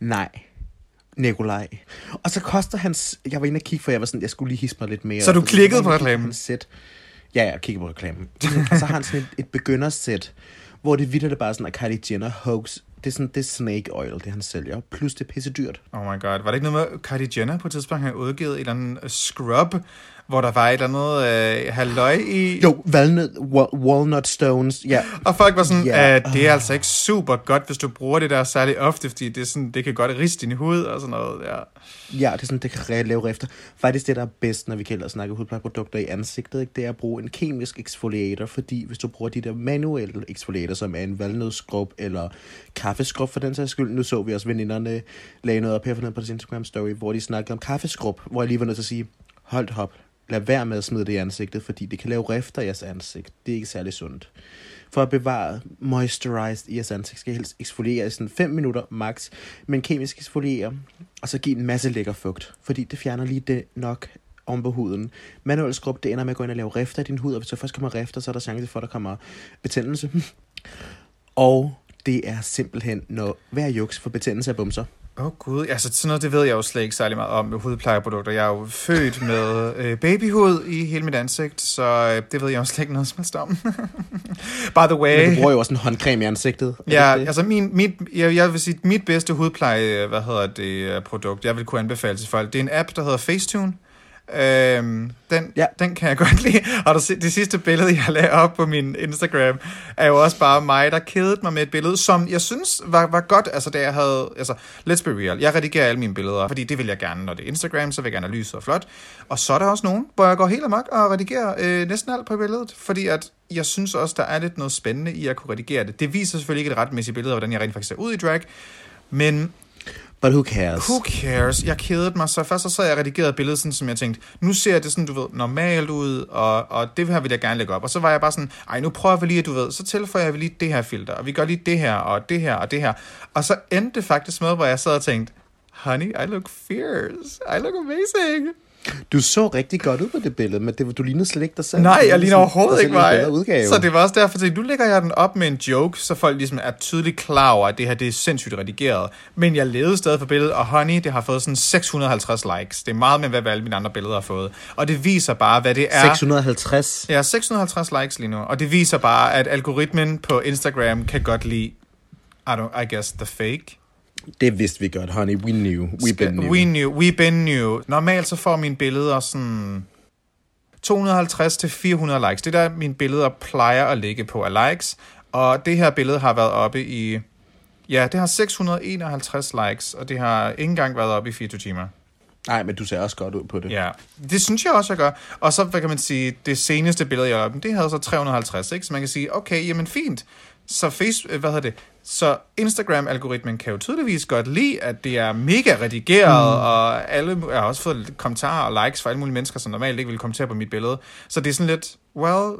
nej. Nikolaj. Og så koster hans... Jeg var inde og kigge, for jeg var sådan, jeg skulle lige hisse mig lidt mere. Så du klikkede på reklamen? Sæt. Ja, jeg kiggede på reklamen. og så har han sådan et, et begyndersæt, hvor det vidt det bare sådan, at Kylie Jenner hoax. Det er sådan, det er snake oil, det han sælger. Plus det er pisse dyrt. Oh my god, var det ikke noget med, Kylie Jenner på et tidspunkt har udgivet et eller andet scrub, hvor der var et eller andet øh, halløj i? Jo, walnut, wa- walnut stones, ja. Og folk var sådan, Ja. ja. at det er altså ikke super godt, hvis du bruger det der særlig ofte, fordi det, er sådan, det kan godt riste din hud og sådan noget. Ja. Ja, det er sådan, det kan lave rifter. Faktisk det, der er bedst, når vi kan snakke hudplejeprodukter i ansigtet, ikke? det er at bruge en kemisk exfoliator, fordi hvis du bruger de der manuelle exfoliator, som er en valnødskrub eller kaffeskrub for den sags skyld, nu så vi også veninderne lagde noget op her forneden på deres Instagram story, hvor de snakkede om kaffeskrub, hvor jeg lige var nødt til at sige, hold da op, lad være med at smide det i ansigtet, fordi det kan lave rifter i jeres ansigt. Det er ikke særlig sundt. For at bevare moisturized i jeres ansigt, skal I helst eksfoliere i sådan 5 minutter max, men kemisk eksfoliere, og så give en masse lækker fugt, fordi det fjerner lige det nok om på huden. Manuel skrub, det ender med at gå ind og lave rifter i din hud, og hvis der først kommer rifter, så er der chance for, at der kommer betændelse. (laughs) og det er simpelthen noget værd juks for betændelse af bumser. Åh oh, gud, altså sådan noget, det ved jeg jo slet ikke særlig meget om med hudplejeprodukter. Jeg er jo født med øh, babyhud i hele mit ansigt, så øh, det ved jeg jo slet ikke noget som helst om. (laughs) By the way... Men du bruger jo også en håndcreme i ansigtet. Ja, det? altså min, mit, jeg, jeg vil sige, mit bedste hudpleje, hvad hedder det, øh, produkt, jeg vil kunne anbefale til folk, det er en app, der hedder Facetune. Øhm, den, Ja. den kan jeg (laughs) godt lide. Og det, det sidste billede, jeg lagde op på min Instagram, er jo også bare mig, der kedede mig med et billede, som jeg synes var, var godt, altså da jeg havde, altså, let's be real, jeg redigerer alle mine billeder, fordi det vil jeg gerne, når det er Instagram, så vil jeg gerne have lyset og flot. Og så er der også nogen, hvor jeg går helt amok og redigerer øh, næsten alt på billedet, fordi at jeg synes også, der er lidt noget spændende i at kunne redigere det. Det viser selvfølgelig ikke et retmæssigt billede af, hvordan jeg rent faktisk ser ud i drag, men But who cares? Who cares? Jeg kedede mig, så først så sad jeg og redigerede billedet, sådan, som jeg tænkte, nu ser det sådan, du ved, normalt ud, og, og det her vil jeg gerne lægge op. Og så var jeg bare sådan, ej, nu prøver vi lige, at du ved, så tilføjer jeg lige det her filter, og vi gør lige det her, og det her, og det her. Og så endte det faktisk med, hvor jeg sad og tænkte, honey, I look fierce. I look amazing. Du så rigtig godt ud på det billede, men det, du lignede slet ikke dig selv. Nej, jeg ligner overhovedet ikke mig. Udgave. Så det var også derfor, at nu lægger jeg den op med en joke, så folk ligesom er tydeligt klar over, at det her det er sindssygt redigeret. Men jeg levede stadig for billedet, og honey, det har fået sådan 650 likes. Det er meget med, hvad alle mine andre billeder har fået. Og det viser bare, hvad det er. 650. Ja, 650 likes lige nu. Og det viser bare, at algoritmen på Instagram kan godt lide, I, don't, I guess, the fake. Det vidste vi godt, honey. We knew. We been knew. We knew. We been knew. Normalt så får mine billeder sådan 250 til 400 likes. Det er der, mine billeder plejer at ligge på af likes. Og det her billede har været oppe i, Ja, det har 651 likes, og det har ikke engang været op i 24 timer. Nej, men du ser også godt ud på det. Ja, det synes jeg også, jeg gør. Og så, hvad kan man sige, det seneste billede, jeg lavede, det havde så 350, ikke? Så man kan sige, okay, jamen fint. Så face, hvad hedder det? Så Instagram-algoritmen kan jo tydeligvis godt lide, at det er mega redigeret, mm. og alle jeg har også fået kommentarer og likes fra alle mulige mennesker, som normalt ikke vil kommentere på mit billede. Så det er sådan lidt, well,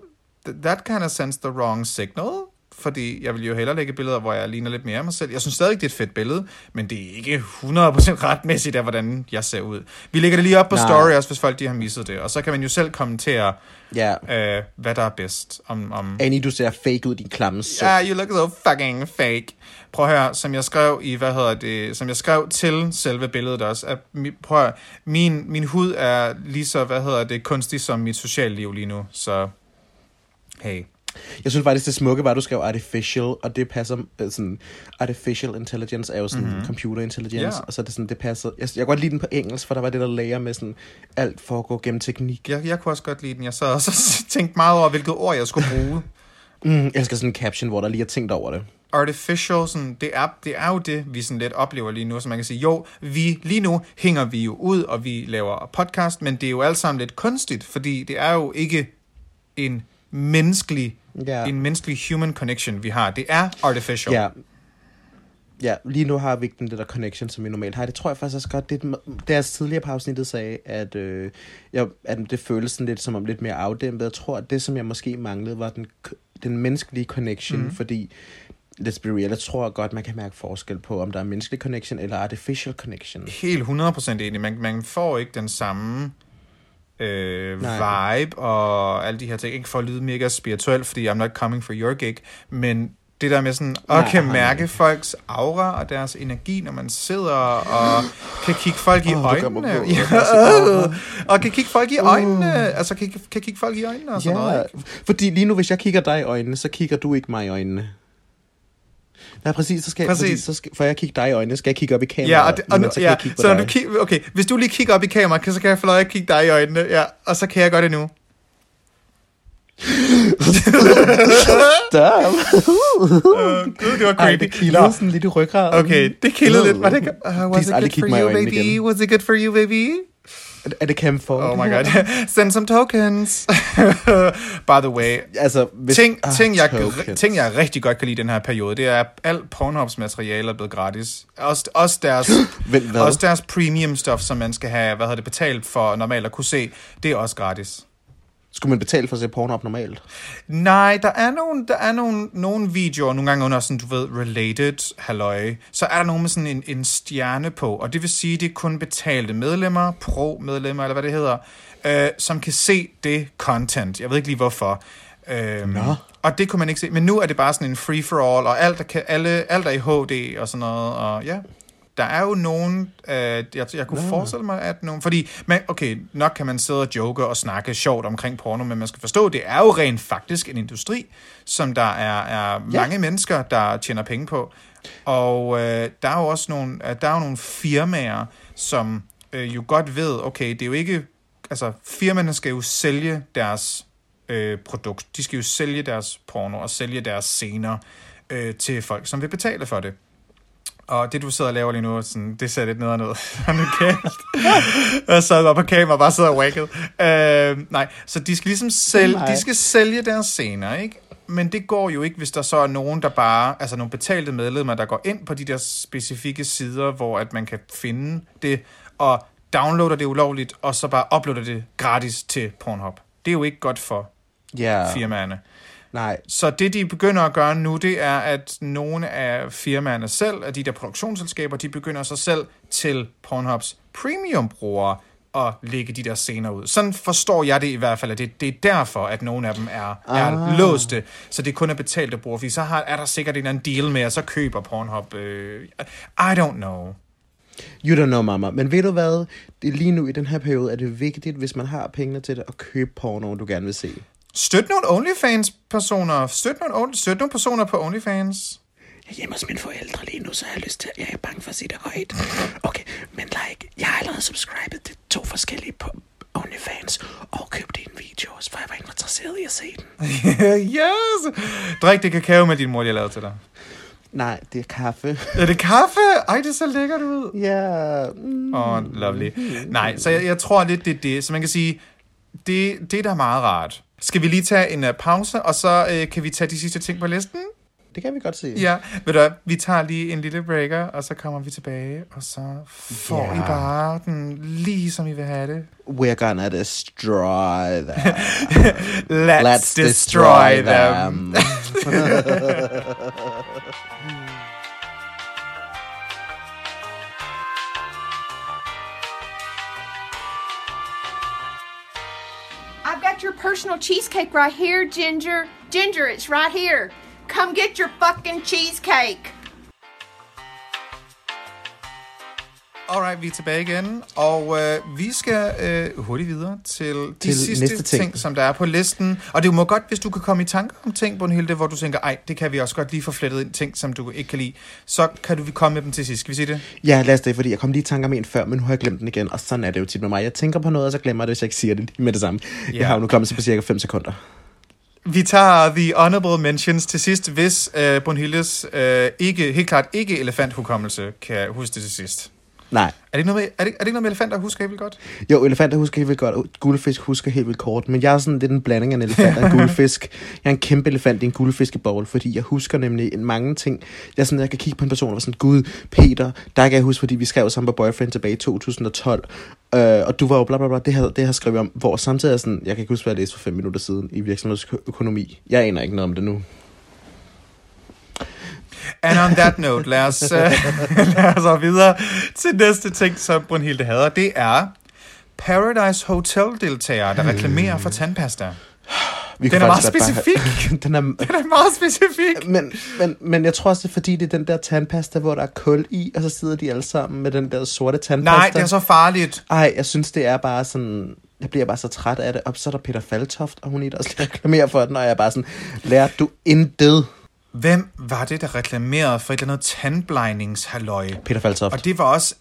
th- that kind of sends the wrong signal, fordi jeg vil jo hellere lægge billeder, hvor jeg ligner lidt mere af mig selv. Jeg synes stadig, det er et fedt billede, men det er ikke 100% retmæssigt af, hvordan jeg ser ud. Vi lægger det lige op på Nej. story også, hvis folk de har misset det, og så kan man jo selv kommentere, Ja. øh, hvad der er bedst. Om, om Annie, du ser fake ud, din klamme. Ja, you look so fucking fake. Prøv at høre, som jeg skrev i, hvad hedder det, som jeg skrev til selve billedet også, at, mi- prøv at høre, min, min hud er lige så, hvad hedder det, kunstig som mit sociale liv lige nu, så hey. Jeg synes faktisk, det smukke var, at du skrev artificial, og det passer øh, sådan, artificial intelligence er jo sådan mm-hmm. computer intelligence, Ja. og så er det sådan, det passer. Jeg, jeg kan godt lide den på engelsk, for der var det der layer med sådan, alt foregår gennem teknik. Jeg, jeg kunne også godt lide den. Jeg sad også og (laughs) tænkte meget over, hvilket ord jeg skulle bruge. (laughs) Mm, jeg elsker sådan en caption, hvor der lige er tænkt over det. Artificial, sådan, det, er, det er jo det, vi sådan lidt oplever lige nu, så man kan sige, jo, vi, lige nu hænger vi jo ud, og vi laver podcast, men det er jo alt sammen lidt kunstigt, fordi det er jo ikke en menneskelig, Ja. en menneskelig human connection, vi har. Det er artificial. Ja. Ja, lige nu har vi ikke den der connection, som vi normalt har. Det tror jeg faktisk også godt. Det, deres tidligere på afsnittet sagde, at, øh, jeg, at det føles sådan lidt som om lidt mere afdæmpet. Jeg tror, at det, som jeg måske manglede, var den, den menneskelige connection, mm. fordi let's be real, jeg tror godt, man kan mærke forskel på, om der er menneskelig connection eller artificial connection. Helt 100% enig. Man, man får ikke den samme øh, Nej. vibe og alle de her ting. Ikke for at lyde mega spirituel, fordi I'm not coming for your gig, men det der med sådan at Nej, kan mærke folks aura og deres energi, når man sidder og kan kigge folk i øjnene. (laughs) Ja, og kan kigge folk i øjnene. Altså kan, kan kigge folk i øjnene og sådan Ja, noget. Ikke? fordi lige nu, hvis jeg kigger dig i øjnene, så kigger du ikke mig i øjnene. Ja, præcis. Så skal, Præcis. præcis. så skal, for jeg kigger dig i øjnene, skal jeg kigge op i kameraet. Ja, og, det, og nu, så ja, kigge på så når dig. du kigger, okay, hvis du lige kigger op i kameraet, så kan jeg få lov at kigge dig i øjnene, ja, og så kan jeg gøre det nu. Damn. Uh, gud, det var Ej, creepy. det kildede sådan lidt i ryggraden. Okay, det kildede lidt. Var det, uh, was Please it good kig for you, baby? Was it good for you, baby? Er- det Cam for? Oh my god. (laughs) Send some tokens. (laughs) By the way, Altså, hvis... ting, Ah, ting, jeg, tokens. ting, jeg rigtig godt kan lide i den her periode, det er, at alt Pornhubs materiale er blevet gratis. Også, også, deres, (gasps) hvad? også deres premium stuff, som man skal have hvad hedder det, betalt for normalt at kunne se, det er også gratis. Skulle man betale for at se porno op normalt? Nej, der er nogle, der er nogle, nogle videoer, nogle gange under sådan, du ved, related halløj, så er der nogle med sådan en, en stjerne på, og det vil sige, det er kun betalte medlemmer, pro-medlemmer, eller hvad det hedder, øh, som kan se det content. Jeg ved ikke lige hvorfor. Øhm, Nå. Og det kunne man ikke se, men nu er det bare sådan en free-for-all, og alt er, kan, alle, alt er i HD og sådan noget, og ja, der er jo nogen, øh, jeg, jeg kunne forestille mig, at nogen, fordi, man, okay, nok kan man sidde og joke og snakke sjovt omkring porno, men man skal forstå, det er jo rent faktisk en industri, som der er, er Ja. mange mennesker, der tjener penge på. Og øh, der er jo også nogle, øh, der er jo nogle firmaer, som øh, jo godt ved, okay, det er jo ikke, altså firmaerne skal jo sælge deres øh, produkt, de skal jo sælge deres porno og sælge deres scener øh, til folk, som vil betale for det. Og det, du sidder og laver lige nu, sådan, det ser lidt ned og ned. Jeg sad bare på kamera og bare sidder og wacket. Øh, nej, så de skal ligesom sælge, de skal sælge deres scener, ikke? Men det går jo ikke, hvis der så er nogen, der bare, altså nogle betalte medlemmer, der går ind på de der specifikke sider, hvor at man kan finde det, og downloader det ulovligt, og så bare uploader det gratis til Pornhub. Det er jo ikke godt for Ja. firmaerne. Nej. Så det, de begynder at gøre nu, det er, at nogle af firmaerne selv, af de der produktionsselskaber, de begynder sig selv til Pornhubs premium-brugere at lægge de der scener ud. Sådan forstår jeg det i hvert fald, at det, det er derfor, at nogle af dem er, er Ah. låste, så det kun er betalte brugere, fordi så har, er der sikkert en eller anden deal med, at så køber Pornhub... Øh, I don't know. You don't know, mama. Men ved du hvad? Det er lige nu i den her periode, er det vigtigt, hvis man har pengene til det, at købe porno, du gerne vil se. Støt nogle OnlyFans-personer. Støt nogle, on- støt nogle personer på OnlyFans. Jeg er hjemme hos mine forældre lige nu, så jeg har lyst til, jeg er bange for at sige det højt. Okay, men like, jeg har allerede subscribet til to forskellige på OnlyFans, og købt en video, for jeg var interesseret i at se den. (laughs) yes! Drik det kakao med din mor, jeg lavede til dig. Nej, det er kaffe. Er det kaffe? Ej, det ser lækkert ud. Ja. Mm. Åh, oh, lovely. Nej, så jeg, jeg tror lidt, det er det. Så man kan sige, det, det er da meget rart. Skal vi lige tage en uh, pause, og så uh, kan vi tage de sidste ting på listen? Det kan vi godt se. Ja, ved du vi tager lige en lille breaker, og så kommer vi tilbage, og så får Ja. I bare den lige som I vil have det. We're gonna destroy them. (laughs) Let's, Let's destroy, destroy them. them. (laughs) personal cheesecake right here, Ginger. Ginger, it's right here. Come get your fucking cheesecake. Alright, vi er tilbage igen, og øh, vi skal øh, hurtigt videre til de Til sidste ting. ting. som der er på listen. Og det må godt, hvis du kan komme i tanker om ting, Brunhilde, hvor du tænker, ej, det kan vi også godt lige få flettet ind ting, som du ikke kan lide. Så kan du komme med dem til sidst. Skal vi sige det? Ja, lad os det, fordi jeg kom lige i tanke om en før, men nu har jeg glemt den igen, og sådan er det jo tit med mig. Jeg tænker på noget, og så glemmer jeg det, hvis jeg ikke siger det lige med det samme. Ja. Jeg har jo nu kommet til på cirka 5 sekunder. Vi tager the honorable mentions til sidst, hvis øh, Brunhildes øh, ikke, helt klart ikke elefanthukommelse kan huske det til sidst. Nej. Er det ikke noget med, er det, er det ikke noget med elefanter, at huske helt vildt godt? Jo, elefanter husker helt vildt godt, og guldfisk husker helt vildt kort, men jeg er sådan lidt en blanding af en elefant og en (laughs) guldfisk. Jeg er en kæmpe elefant i en guldfiskebowl, fordi jeg husker nemlig en mange ting. Jeg, sådan, jeg kan kigge på en person og være sådan, gud, Peter, der kan jeg huske, fordi vi skrev sammen på Boyfriend tilbage i 2012, øh, og du var jo bla bla bla, det her, det her skrev jeg om, hvor samtidig er sådan, jeg kan ikke huske, hvad jeg læste for fem minutter siden i virksomhedsøkonomi. Jeg aner ikke noget om det nu. And on that note, lad os, uh, (laughs) lad os videre til næste ting, som Brunhilde hader. Det er Paradise Hotel-deltagere, der reklamerer for tandpasta. Vi Den er meget godt bare (laughs) den er, Den er meget specifik. men, men, men jeg tror også, det er fordi, det er den der tandpasta, hvor der er kul i, og så sidder de alle sammen med den der sorte tandpasta. Nej, det er så farligt. Ej, jeg synes, det er bare sådan... Jeg bliver bare så træt af det. Og så er der Peter Faltoft, og hun er også reklamerer for den, og jeg er bare sådan, lærte du intet, Hvem var det, der reklamerede for et eller andet tandblejningshalløj? Peter Faltoft. Og det var også...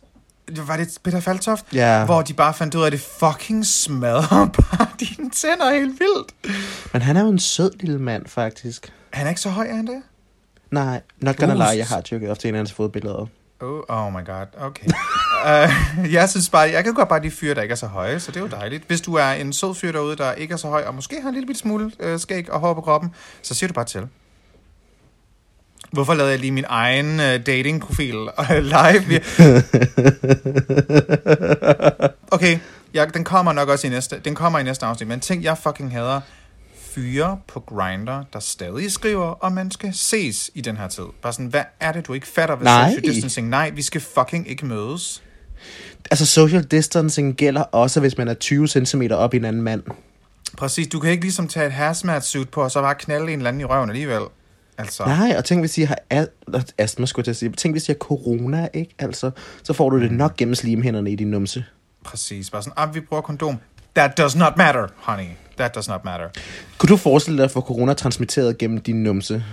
Var det Peter Faltoft? Ja. Hvor de bare fandt ud af, at det fucking smadrer (laughs) bare dine tænder helt vildt. Men han er jo en sød lille mand, faktisk. Han er ikke så høj, er han det? Nej, not gonna Uh, lie, jeg har tjekket ofte en af hans fodbilleder. Oh, oh my god, okay. uh, (laughs) jeg synes bare, jeg kan godt bare de fyre, der ikke er så høje, så det er jo dejligt. Hvis du er en sød fyr derude, der ikke er så høj, og måske har en lille smule uh, skæg og hår på kroppen, så siger du bare til. Hvorfor lavede jeg lige min egen uh, datingprofil uh, live? (laughs) okay, ja, den kommer nok også i næste, den kommer i næste afsnit, men tænk, jeg fucking hader fyre på Grinder, der stadig skriver, om man skal ses i den her tid. Bare sådan, hvad er det, du ikke fatter ved Nej. social distancing? Nej, vi skal fucking ikke mødes. Altså, social distancing gælder også, hvis man er 20 cm op i en anden mand. Præcis, du kan ikke ligesom tage et hazmat suit på, og så bare knalde en eller anden i røven alligevel. Altså, Nej, og tænk, hvis I har a- astma, skulle jeg til at sige. Tænk, hvis I har corona, ikke? Altså, så får du det nok gennem slimhænderne i din numse. præcis. Bare sådan, ah, vi bruger kondom. That does not matter, honey. That does not matter. Kunne du forestille dig at få corona transmitteret gennem din numse?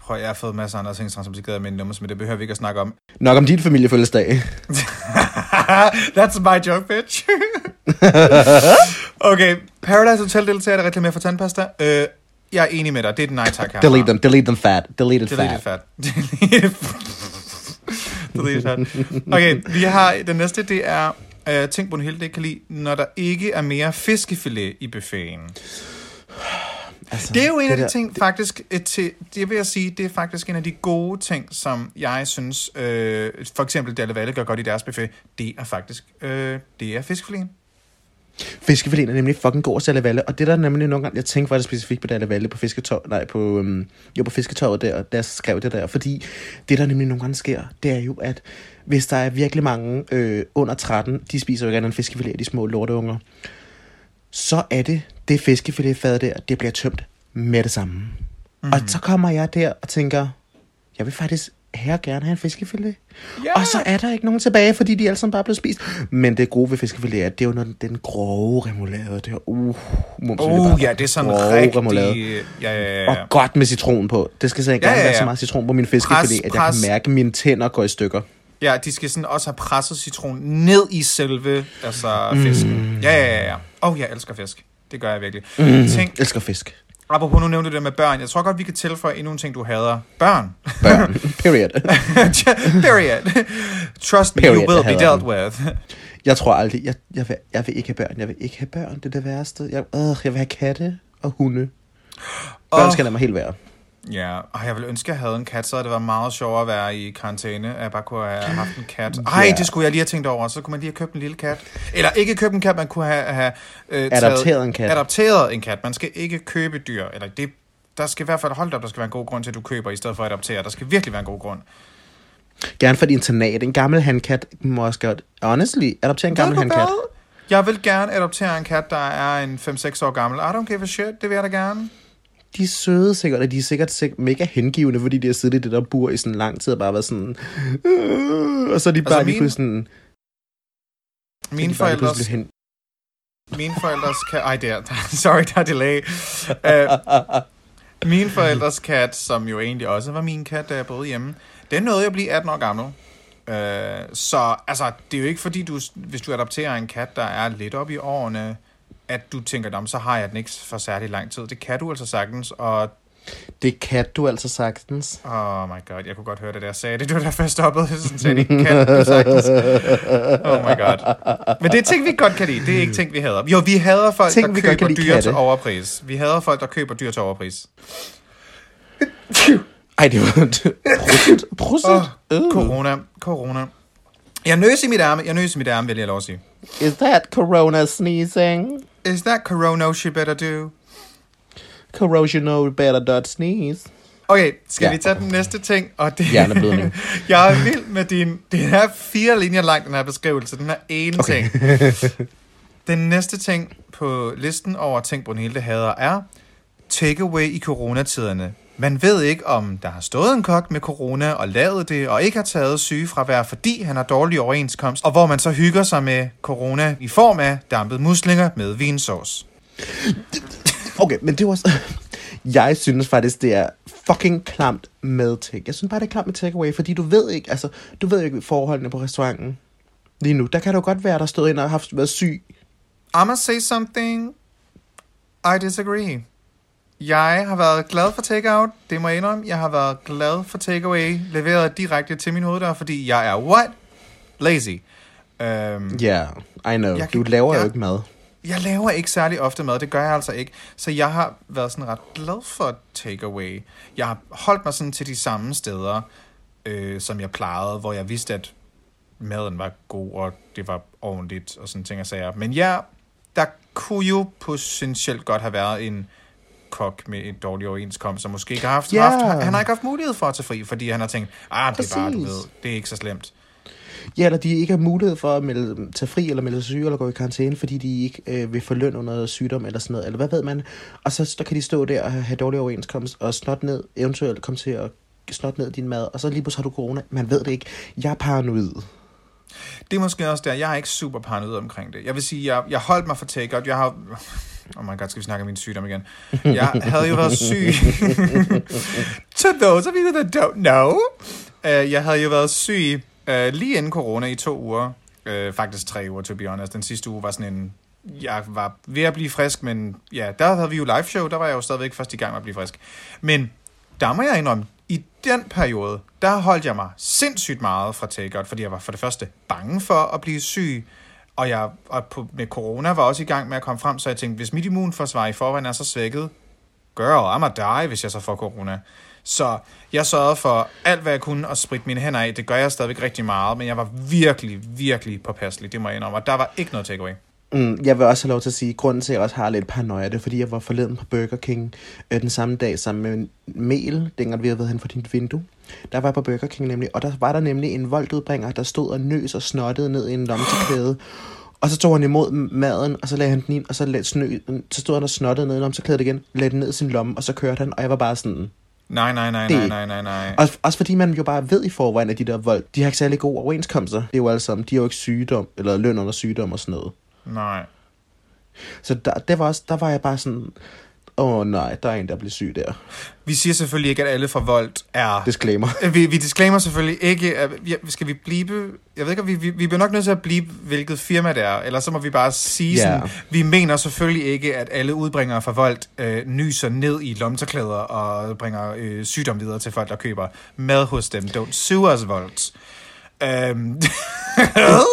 Prøv, jeg har fået masser af andre ting transmitteret med min nummer, men det behøver vi ikke at snakke om. (laughs) Nok om din familiefødselsdag. That's my joke, bitch. (laughs) okay, Paradise Hotel deltager, der reklamerer for tandpasta. Øh, jeg er enig med dig. Det er et nej tak her. delete them, delete them fat, delete it Delete fat. it fat. (laughs) Delete Delete fat. Okay, vi har den næste, det er uh, ting, Brunhilde ikke kan lide, når der ikke er mere fiskefilet i buffeten. Altså, Det er jo en af de der- ting, faktisk, et, til, det vil jeg sige, det er faktisk en af de gode ting, som jeg synes, øh, for eksempel Dalle Valle gør godt i deres buffet, det er faktisk, øh, det er fiskefileten. Fiskefiléen er nemlig fucking god at sælge Valle, og det der er nemlig nogle gange, jeg tænkte faktisk specifikt på Dalle Valle på fisketår, nej, på, øhm, jo, på fisketåret der, jeg skrev det der, fordi det der nemlig nogle gange sker, det er jo, at hvis der er virkelig mange øh, under 13, de spiser jo ikke andet end fiskefilet, de små lorteunger, så er det, det fiskefiletfad der, det bliver tømt med det samme. Mm. Og så kommer jeg der og tænker, jeg vil faktisk her gerne have en fiskefilet. Ja. Og så er der ikke nogen tilbage, fordi de alle sammen bare blevet spist. Men det gode ved fiskefilet er, det er jo den, den grove remoulade. Det er, uh, mums, Oh, ja, det er sådan grove rigtig... remoulade. Ja, ja, ja, ja. Og godt med citron på. Det skal så gerne Ja, ja, være ja. så meget citron på min fiskefilet, at jeg pres. kan mærke, at mine tænder går i stykker. Ja, de skal sådan også have presset citron ned i selve altså, fisken. Ja, ja, ja, ja. Åh, oh, jeg elsker fisk. Det gør jeg virkelig. Mm. Tænk, elsker fisk. Apropos nu nævnte du det med børn. Jeg tror godt, vi kan tilføje endnu en ting, du hader. Børn. Børn. (laughs) Period. (laughs) Period. Trust me, Period, you will be dealt dem. with. Jeg tror aldrig, jeg, jeg, vil, jeg vil ikke have børn. Jeg vil ikke have børn. Det er det værste. Jeg, øh, jeg vil have katte og hunde. Børn Åh. skal lade mig helt være. Ja, og jeg ville ønske, at jeg havde en kat, så det været meget sjovere at være i karantæne, at jeg bare kunne have haft en kat. Ej, Ja. det skulle jeg lige have tænkt over. Så kunne man lige have købt en lille kat. Eller ikke købt en kat, man kunne have, have øh, taget- Adopteret en kat. Adopteret en kat. Man skal ikke købe dyr. Eller det, der skal i hvert fald holde op, der skal være en god grund til, at du køber, i stedet for at adoptere. Der skal virkelig være en god grund. Gerne for et internat. En gammel handkat må også godt... Honestly, adoptere en gammel handkat. Jeg vil gerne adoptere en kat, der er en 5-6 år gammel. I don't give a shit, det vil jeg da gerne. De er søde sikkert, og de er sikkert, mega hengivende, fordi de har siddet i det der bur i sådan lang tid og bare været sådan... Øh, og så er de bare Altså, lige min- pludselig sådan... Mine forældres, hen, mine forældres kat... Ej, der, (laughs) sorry, der er delay. Uh, mine forældres kat, som jo egentlig også var min kat, da jeg boede hjemme, den nåede jeg at blive 18 år gammel. Uh, så altså, det er jo ikke fordi, du, hvis du adopterer en kat, der er lidt op i årene, at du tænker, "Nå, så har jeg den ikke for særlig lang tid. Det kan du altså sagtens, og Det kan du altså sagtens. Oh my god, jeg kunne godt høre det der jeg sagde det. Det var derfor, jeg stoppede. Jeg sådan sagde, det kan du sagtens. Oh my god. Men det er ting, vi godt kan lide. Det er ikke ting, vi hader. Jo, vi hader folk, Ting, der vi køber lide dyr til overpris. Vi hader folk, der køber dyr til overpris. Ej, det var... Prosit. Prosit. Oh, Øh. corona, corona. Jeg nøs i mit ærme. Jeg nøs i mit ærme, vil jeg lov at sige. Is that corona sneezing? Is that corona she better do? Corrosional better dot sneeze. Okay, skal Ja. vi tage den næste ting? Og det, Hjerneblødning. (laughs) jeg er vild med din... Det er fire linjer lang, den her beskrivelse. Den her ene okay. ting. (laughs) Den næste ting på listen over ting, Brunhilde hader, er takeaway i coronatiderne. Man ved ikke, om der har stået en kok med corona og lavet det, og ikke har taget syge fra hver, fordi han har dårlig overenskomst, og hvor man så hygger sig med corona i form af dampet muslinger med vinsauce. Okay, men det var... også- Jeg synes faktisk, det er fucking klamt med take. Jeg synes bare, det er klamt med takeaway, fordi du ved ikke, altså, du ved ikke forholdene på restauranten lige nu. Der kan jo godt være, der stod ind og har haft været syg. I'ma say something. I disagree. Jeg har været glad for takeout, det må jeg indrømme. Jeg har været glad for takeaway, leveret direkte til min hoveddør, fordi jeg er what? Lazy. Um, Ja, yeah, I know. Jeg Du laver jeg- jo ikke mad. Jeg laver ikke særlig ofte mad, det gør jeg altså ikke. Så jeg har været sådan ret glad for takeaway. Jeg har holdt mig sådan til de samme steder, øh, som jeg plejede, hvor jeg vidste, at maden var god, og det var ordentligt, og sådan ting og sager. Men ja, der kunne jo potentielt godt have været en kok med et dårligt overenskomst, som måske ikke har haft, Ja. haft, han har ikke haft mulighed for at tage fri, fordi han har tænkt, ah, det er bare, du Præcis. ved, det er ikke så slemt. Ja, eller de ikke har mulighed for at melde, tage fri eller melde sig syge eller gå i karantæne, fordi de ikke øh, vil få løn under sygdom eller sådan noget, eller hvad ved man. Og så der kan de stå der og have dårlig overenskomst og snot ned, eventuelt komme til at snot ned din mad, og så lige pludselig har du corona. Man ved det ikke. Jeg er paranoid. Det er måske også der, jeg er ikke super paranoid omkring det. Jeg vil sige, jeg, jeg holdt mig for takeout. Jeg har... Oh my god, skal vi snakke om min sygdom igen? Jeg havde jo været syg. (laughs) to those of you that don't know. Uh, jeg havde jo været syg uh, lige inden corona i to uger. Uh, faktisk tre uger, to be honest. Den sidste uge var sådan en... Jeg var ved at blive frisk, men ja, der havde vi jo live show. Der var jeg jo stadigvæk først i gang med at blive frisk. Men der må jeg indrømme, i den periode, der holdt jeg mig sindssygt meget fra takeout, fordi jeg var for det første bange for at blive syg, og jeg og på, med corona var også i gang med at komme frem, så jeg tænkte, hvis mit immunforsvar i forvejen er så svækket, girl, I'm a die, hvis jeg så får corona. Så jeg sørgede for alt, hvad jeg kunne at spritte mine hænder af. Det gør jeg stadigvæk rigtig meget, men jeg var virkelig, virkelig påpasselig, det må jeg indrømme. Og der var ikke noget takeaway. Mm, jeg vil også have lov til at sige, at grunden til, at jeg også har lidt paranoia, det er, fordi jeg var forleden på Burger King øh, den samme dag sammen med Mel, dengang vi havde været hen for dit vindue. Der var jeg på Burger King nemlig, og der var der nemlig en voldudbringer, der stod og nøs og snottede ned i en lomme til klæde. Og så tog han imod maden, og så lagde han den ind, og så, lagde snø, så stod han og snottede ned i til klædet igen, lagde den ned i sin lomme, og så kørte han, og jeg var bare sådan... Nej, nej, nej, Det- nej, nej, nej, nej. Også, også fordi man jo bare ved i forvejen, at de der vold, de har ikke særlig gode overenskomster. Det er jo alle sammen, de har jo ikke sygdom, eller løn under sygdom og sådan noget. Nej. Så der, det var også, der var jeg bare sådan, Åh oh, nej, der er en, der bliver syg der. Vi siger selvfølgelig ikke, at alle fra Volt er... Disclaimer. (laughs) Vi, vi disclaimer selvfølgelig ikke, at, ja, skal vi blive, jeg ved ikke, vi, vi, vi bliver nok nødt til at blive, hvilket firma det er, eller så må vi bare sige Ja. sådan, vi mener selvfølgelig ikke, at alle udbringere fra Volt øh, nyser ned i lomterklæder og bringer øh, sygdom videre til folk, der køber mad hos dem. Don't sue us, Volt. Um, (laughs)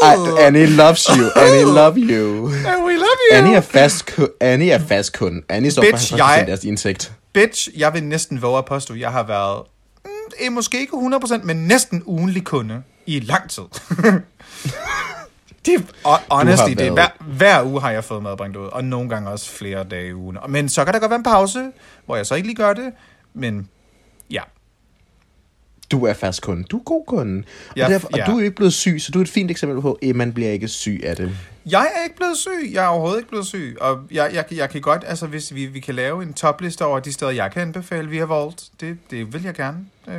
I, Annie loves you. (laughs) Annie love you. we love you! Annie er fast, ku- Annie er fast kunde. Annie står Bitch, for 50% jeg- deres indtægt. Bitch, jeg vil næsten våge at påstå, at jeg har været, mm, eh, måske ikke 100%, men næsten ugenlig kunde i lang tid. (laughs) det, honestly, det er, hver, været- hver uge har jeg fået mad ud, og nogle gange også flere dage i ugen. Men så kan der godt være en pause, hvor jeg så ikke lige gør det, men ja. Du er fast kunde. Du er god kunde. Og, Ja, derfor, ja. og du er jo ikke blevet syg, så du er et fint eksempel på, at man bliver ikke syg af det. Jeg er ikke blevet syg. Jeg er overhovedet ikke blevet syg. Og jeg, jeg, jeg kan godt, altså hvis vi, vi kan lave en topliste over de steder, jeg kan anbefale via Volt, det, det vil jeg gerne øh,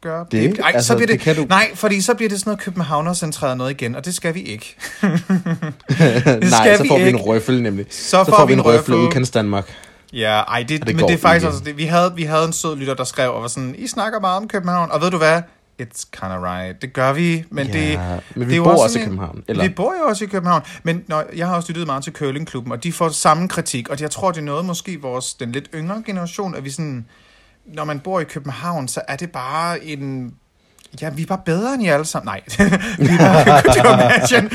gøre. Det- ej, altså, så bliver det det, kan du- Nej, fordi så bliver det sådan noget københavnercentreret noget igen, og det skal vi ikke. (laughs) Nej, skal så vi får vi en ikke. røffel nemlig. Så får vi en røffel røffel. udkants Danmark. Ja, ej, det, det men det er faktisk ikke. også, det, vi, havde, vi havde en sød lytter, der skrev og var sådan, I snakker meget om København, og ved du hvad? It's kind of right. Det gør vi, men Ja, det, men vi det bor også i sådan en- København, eller? Vi bor jo også i København, men når, jeg har også lyttet meget til Curlingklubben, og de får samme kritik, og jeg tror, det er noget måske vores, den lidt yngre generation, at vi sådan, når man bor i København, så er det bare en... Ja, vi er bare bedre end I alle sammen. Nej, (laughs) vi er bare, could you imagine?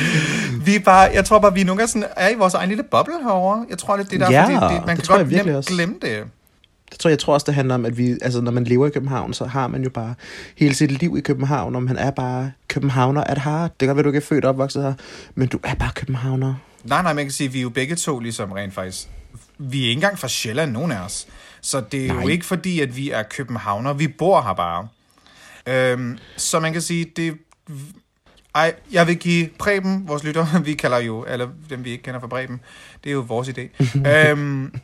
Vi er bare, jeg tror bare, vi nogle gange sådan, er i vores egen lille boble herovre. Jeg tror lidt, det er derfor, Ja, det, det, man det kan jeg godt nemt også. glemme det. Det tror jeg, jeg tror også, det handler om, at vi, altså, når man lever i København, så har man jo bare hele sit liv i København, og man er bare københavner at heart. Det kan godt være, du ikke er født og opvokset her, men du er bare københavner. Nej, nej, man kan sige, at vi er jo begge to ligesom rent faktisk. Vi er ikke engang fra Sjælland, nogen af os. Så det er nej. jo ikke fordi, at vi er københavner. Vi bor her bare. Øhm, så man kan sige, det... Ej, jeg vil give Preben, vores lytter, (laughs) vi kalder jo, eller dem vi ikke kender fra Preben, det er jo vores idé. (laughs) øhm, (laughs)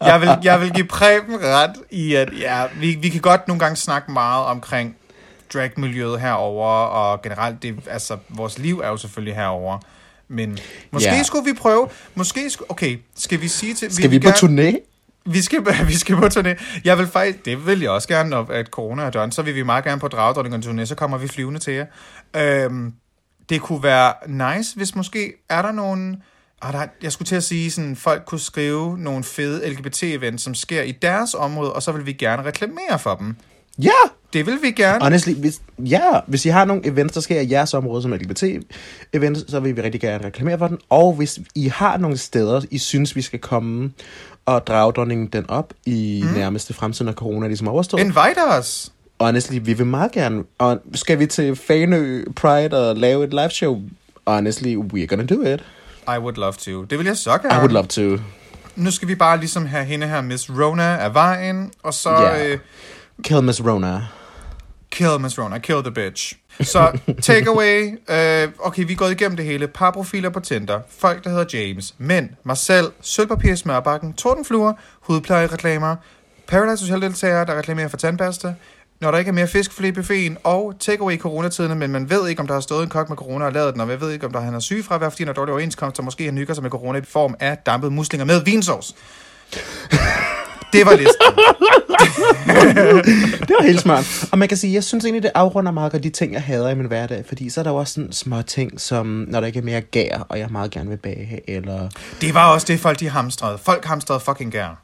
jeg, vil, jeg vil give Preben ret i, at ja, vi, vi kan godt nogle gange snakke meget omkring dragmiljøet herover og generelt, det, altså, vores liv er jo selvfølgelig herover. Men måske Ja. skulle vi prøve, måske skulle, okay, skal vi sige til... Skal vi, på gerne- turné? Vi skal, (laughs) vi skal på turné. Jeg vil faktisk, det vil jeg også gerne, når at corona er done, så vil vi meget gerne på Dragdronningen turné, så kommer vi flyvende til jer. Øhm, det kunne være nice, hvis måske er der nogen... Ah, der, jeg skulle til at sige, sådan, folk kunne skrive nogle fede LGBT-events, som sker i deres område, og så vil vi gerne reklamere for dem. Ja! Det vil vi gerne. Honestly, hvis, ja, hvis I har nogle events, der sker i jeres område som LGBT-events, så vil vi rigtig gerne reklamere for den. Og hvis I har nogle steder, I synes, vi skal komme og drage dronningen den op i mm. nærmeste fremtid, når corona er ligesom overstået. Invite os. Honestly, vi vil meget gerne. Og skal vi til Fanø Pride og lave et live show? Honestly, we're gonna do it. I would love to. Det vil jeg så gerne. I would love to. Nu skal vi bare ligesom have hende her, Miss Rona, af vejen, og så... Ja. Øh, Kill Miss Rona. Kill Miss Rona, kill the bitch. Så takeaway, øh, okay, vi er gået igennem det hele. Parprofiler på Tinder, folk, der hedder James, mænd, Marcel. sølvpapir i smørbakken, tordenfluer, hudplejereklamer, Paradise Hotel-deltagere, der reklamerer for tandpasta, når der ikke er mere fiskfilet i buffeten, og takeaway i coronatiderne, men man ved ikke, om der har stået en kok med corona og lavet den, og man ved ikke, om der han har sygefravær, fordi han har dårlig overenskomst, og måske han hygger sig med corona i form af dampede muslinger med vinsauce. Det var listen. (laughs) Det var helt smart. Og man kan sige, jeg synes egentlig, det afrunder meget godt de ting, jeg hader i min hverdag. Fordi så er der jo også sådan små ting, som når der ikke er mere gær, og jeg meget gerne vil bage, eller... Det var også det, folk de hamstrede. Folk hamstrede fucking gær.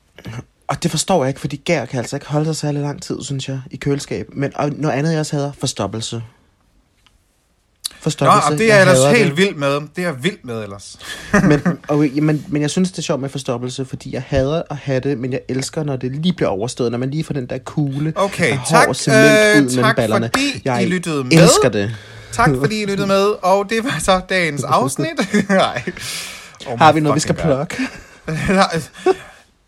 Og det forstår jeg ikke, fordi gær kan altså ikke holde sig særlig lang tid, synes jeg, i køleskab. Men og noget andet, jeg også hader, forstoppelse. Nå, Forstoppelse. og det er jeg ellers helt det. vild med. Det er jeg vild med ellers. (laughs) men, (laughs) og, men, men jeg synes, det er sjovt med forstoppelse, fordi jeg hader at have det, men jeg elsker, når det lige bliver overstået, når man lige får den der kugle Okay, af hård tak, cement øh, ud mellem tak ballerne. fordi jeg I lyttede med. elsker det. Tak fordi I lyttede med, og det var så dagens (laughs) afsnit. Nej. Oh Har vi noget, vi skal plukke?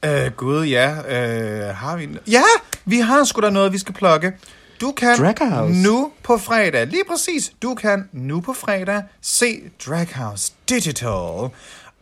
Øh, gud, ja. Øh, har vi... Ja, vi har sgu da noget, vi skal plukke. Du kan Draghouse. nu på fredag, lige præcis, du kan nu på fredag se Draghouse Digital.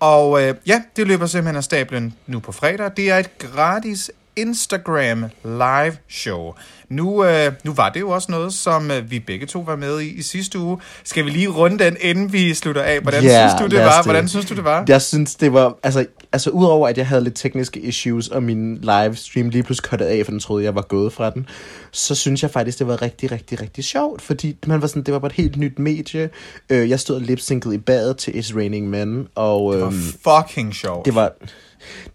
Og øh, ja, det løber simpelthen af stablen nu på fredag. Det er et gratis Instagram live show. Nu, øh, nu var det jo også noget, som øh, vi begge to var med i i sidste uge. Skal vi lige runde den, inden vi slutter af? Hvordan Ja, synes du, det var? det. Hvordan synes du, det var? Jeg synes, det var... Altså, altså udover at jeg havde lidt tekniske issues, og min livestream lige pludselig kørte af, for den troede, jeg var gået fra den, så synes jeg faktisk, det var rigtig, rigtig, rigtig sjovt, fordi man var sådan, det var bare et helt nyt medie. Øh, jeg stod lipsynket i badet til It's Raining Men, og Det øhm, var fucking sjovt. det var...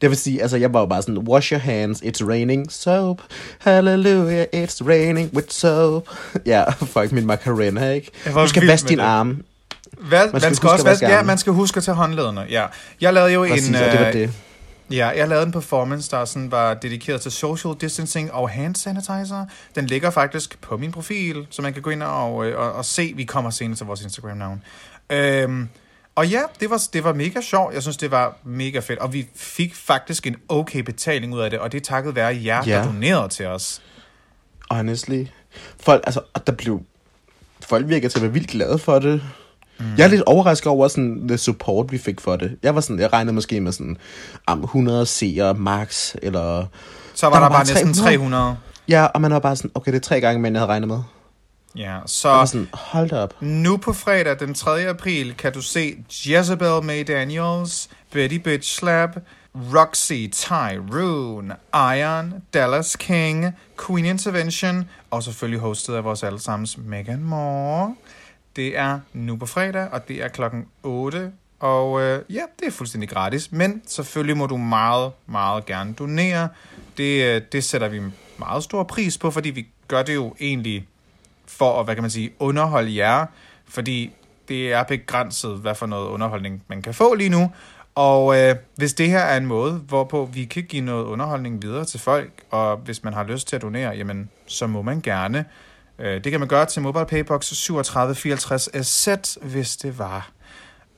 Det vil sige, altså jeg var jo bare sådan, wash your hands, it's raining soap, hallelujah, it's raining with soap. Ja, (laughs) fuck min macarena, ikke? Du skal vaske din arm. Hvad, man, Man skal, skal skal huske også vaske, ja, man skal huske at tage håndlederne. Ja. Jeg lavede jo Præcis, en, og det var øh, det. Ja, jeg lavede en performance, der sådan var dedikeret til social distancing og hand sanitizer. Den ligger faktisk på min profil, så man kan gå ind og, øh, og, og se. Vi kommer senere til vores Instagram-navn. Øhm, og ja, det var, det var mega sjovt. Jeg synes, det var mega fedt. Og vi fik faktisk en okay betaling ud af det, og det er takket være jer, Ja. der donerede til os. Honestly. Folk, altså, der blev... Folk virker til at være vildt glade for det. Mm. Jeg er lidt overrasket over sådan, the support, vi fik for det. Jeg var sådan, jeg regnede måske med sådan, um, 100 seere max, eller... Så var Der der, var bare bare næsten 300. 300. Ja, og man var bare sådan, okay, det er tre gange, men jeg havde regnet med. Ja, Jeg var så sådan, hold op. nu på fredag den 3. april kan du se Jezebel May Daniels, Betty Bitch Slap, Roxy, Tyrone, Iron, Dallas King, Queen Intervention, og selvfølgelig hostet af vores allesammens Megan Moore. Det er nu på fredag, og det er klokken 8. Og øh, ja, det er fuldstændig gratis, men selvfølgelig må du meget, meget gerne donere. Det, øh, det sætter vi meget stor pris på, fordi vi gør det jo egentlig for at, hvad kan man sige, underholde jer, fordi det er begrænset, hvad for noget underholdning man kan få lige nu. Og øh, hvis det her er en måde, hvorpå vi kan give noget underholdning videre til folk, og hvis man har lyst til at donere, jamen, så må man gerne. Øh, det kan man gøre til Mobile Paybox 3754 SZ, hvis det var.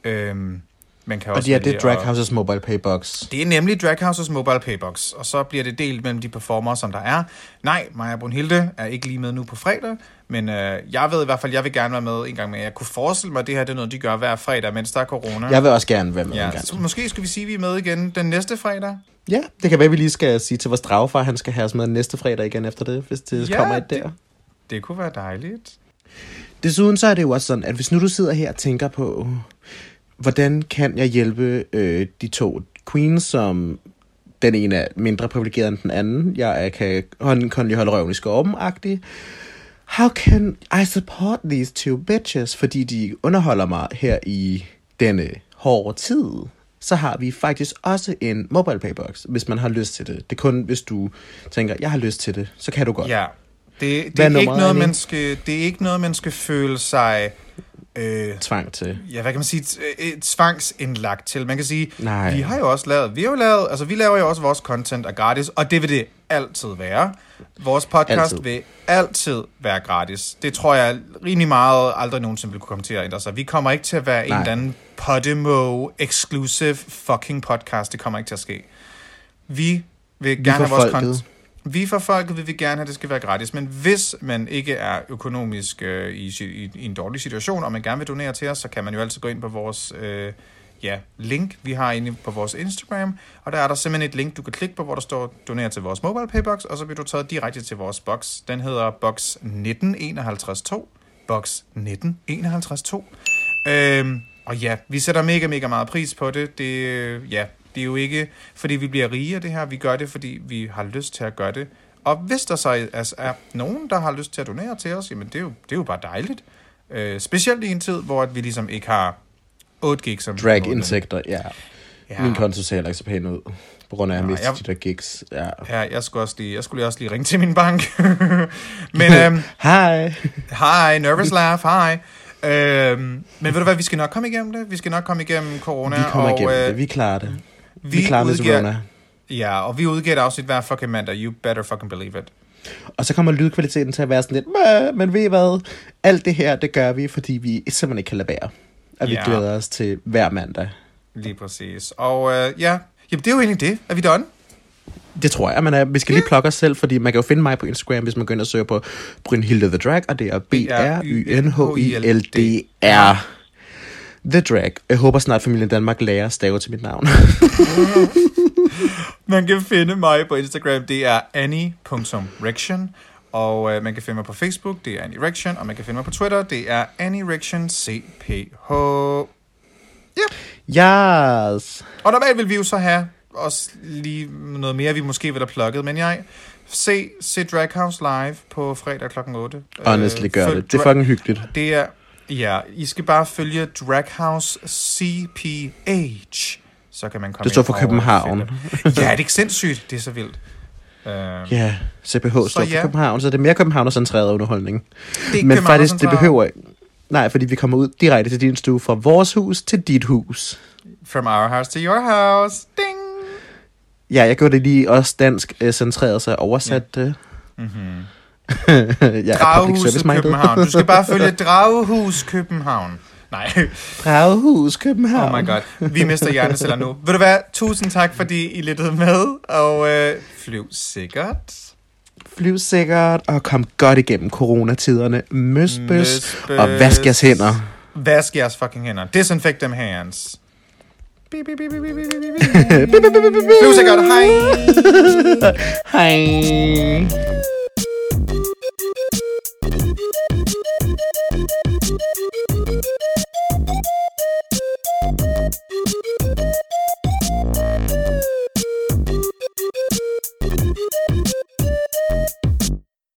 Øhm, man kan Og også det er det vælge Drag at- Houses Mobile Paybox. det er nemlig Drag Houses Mobile Paybox, og så bliver det delt mellem de performere, som der er. Nej, Maja Brunhilde er ikke lige med nu på fredag, men øh, jeg ved i hvert fald, jeg vil gerne være med en gang med. Jeg kunne forestille mig, at det her det er noget, de gør hver fredag, mens der er corona. Jeg vil også gerne være med en ja, gang. så måske skal vi sige, at vi er med igen den næste fredag. Ja, det kan være, at vi lige skal sige til vores dragfar, at han skal have os med næste fredag igen efter det, hvis det Ja, kommer et der. Det kunne være dejligt. Desuden så er det jo også sådan, at hvis nu du sidder her og tænker på, hvordan kan jeg hjælpe øh, de to queens, som den ene er mindre privilegeret end den anden, jeg kan hånden kan lige holde røven i skorpen -agtig. How can I support these two bitches? Fordi de underholder mig her i denne hårde tid. Så har vi faktisk også en mobile paybox, hvis man har lyst til det. Det er kun, hvis du tænker, jeg har lyst til det, så kan du godt. Ja. Det, det, er er ikke noget, man skal, det er ikke noget, man skal føle sig... Øh, Tvang til. ja, hvad kan man sige, t- øh, tvangsindlagt til. Man kan sige, Nej. vi har jo også lavet, vi har jo lavet, altså vi laver jo også vores content er gratis, og det vil det altid være. Vores podcast Altid. vil altid være gratis. Det tror jeg rimelig meget aldrig nogensinde vil kunne komme til at ændre sig. Vi kommer ikke til at være en Nej. eller anden Podimo exclusive fucking podcast. Det kommer ikke til at ske. Vi vil gerne for have vores content. Vi for folket vil vi gerne have, at det skal være gratis, men hvis man ikke er økonomisk øh, i, i, i en dårlig situation, og man gerne vil donere til os, så kan man jo altid gå ind på vores øh, ja, link, vi har inde på vores Instagram, og der er der simpelthen et link, du kan klikke på, hvor der står doner til vores mobile paybox, og så bliver du taget direkte til vores box. Den hedder box 19512, box 19512. Øhm, og ja, vi sætter mega, mega meget pris på det. Det, øh, ja, det er jo ikke, fordi vi bliver rige af det her. Vi gør det, fordi vi har lyst til at gøre det. Og hvis der så altså, er nogen, der har lyst til at donere til os, jamen det er jo, det er jo bare dejligt. Øh, specielt i en tid, hvor at vi ligesom ikke har 8 gigs om måneden. Drag-indtægter, ja. Ja. Min konto ser heller ikke så pæn ud, på grund af, at jeg mistede de der gigs. Ja. Ja, jeg skulle, også lige, jeg skulle også lige ringe til min bank. (laughs) Men øhm, (laughs) Hej. hej, nervous laugh, hej. Øhm, men ved du hvad, vi skal nok komme igennem det. Vi skal nok komme igennem corona. Vi kommer og, igennem øh, det. Vi klarer det. Vi, vi klarer udgiver- Rona. Ja, og vi udgiver et afsnit hver fucking mandag. You better fucking believe it. Og så kommer lydkvaliteten til at være sådan lidt, "Mæh, men ved I hvad? Alt det her, det gør vi, fordi vi simpelthen ikke kan lade være. Og vi Ja. glæder os til hver mandag. Lige præcis. Og øh, ja, jamen det er jo egentlig det. Er vi done? Det tror jeg, men uh, vi skal lige plukke os selv, fordi man kan jo finde mig på Instagram, hvis man går ind og søger på Brynhilde The Drag, og det er B-R-Y-N-H-I-L-D-R. The Drag. Jeg håber snart, familien Danmark lærer at stave til mit navn. (laughs) Man kan finde mig på Instagram, det er annie.rection. Og øh, man kan finde mig på Facebook, det er Annie Rection. Og man kan finde mig på Twitter, det er Annie Rection CPH. Yes. Og normalt vil vi jo så have også lige noget mere, vi måske vil have plukket, men jeg se, se Draghouse live på fredag kl. 8. Honestly, gør følg det. Det er fucking hyggeligt. Det er, ja, I skal bare følge Draghouse CPH, så kan man komme Det står for København. Ja, det er ikke sindssygt, det er så vildt. Uh, Ja, CPH står for ja. København, så det er mere København-centreret underholdning. det Men faktisk, det behøver ikke. Nej, fordi vi kommer ud direkte til din stue fra vores hus til dit hus. From our house to your house. Ding! Ja, jeg gjorde det lige også dansk øh, centreret, så jeg oversatte det. Mm-hmm. (laughs) ja, public Draghuset service minded. København. Du skal bare (laughs) følge Dragehus København. Nej, Dragehus København. oh my god. Vi mister hjerneceller nu. Ved du hvad? Tusind tak, fordi I lyttede med, og øh, flyv sikkert. Flyv sikkert, og kom godt igennem coronatiderne. Møs, bøs, Møs, og vask jeres hænder. Vask jeres fucking hænder. Disinfect them hands. Music on hi. hi.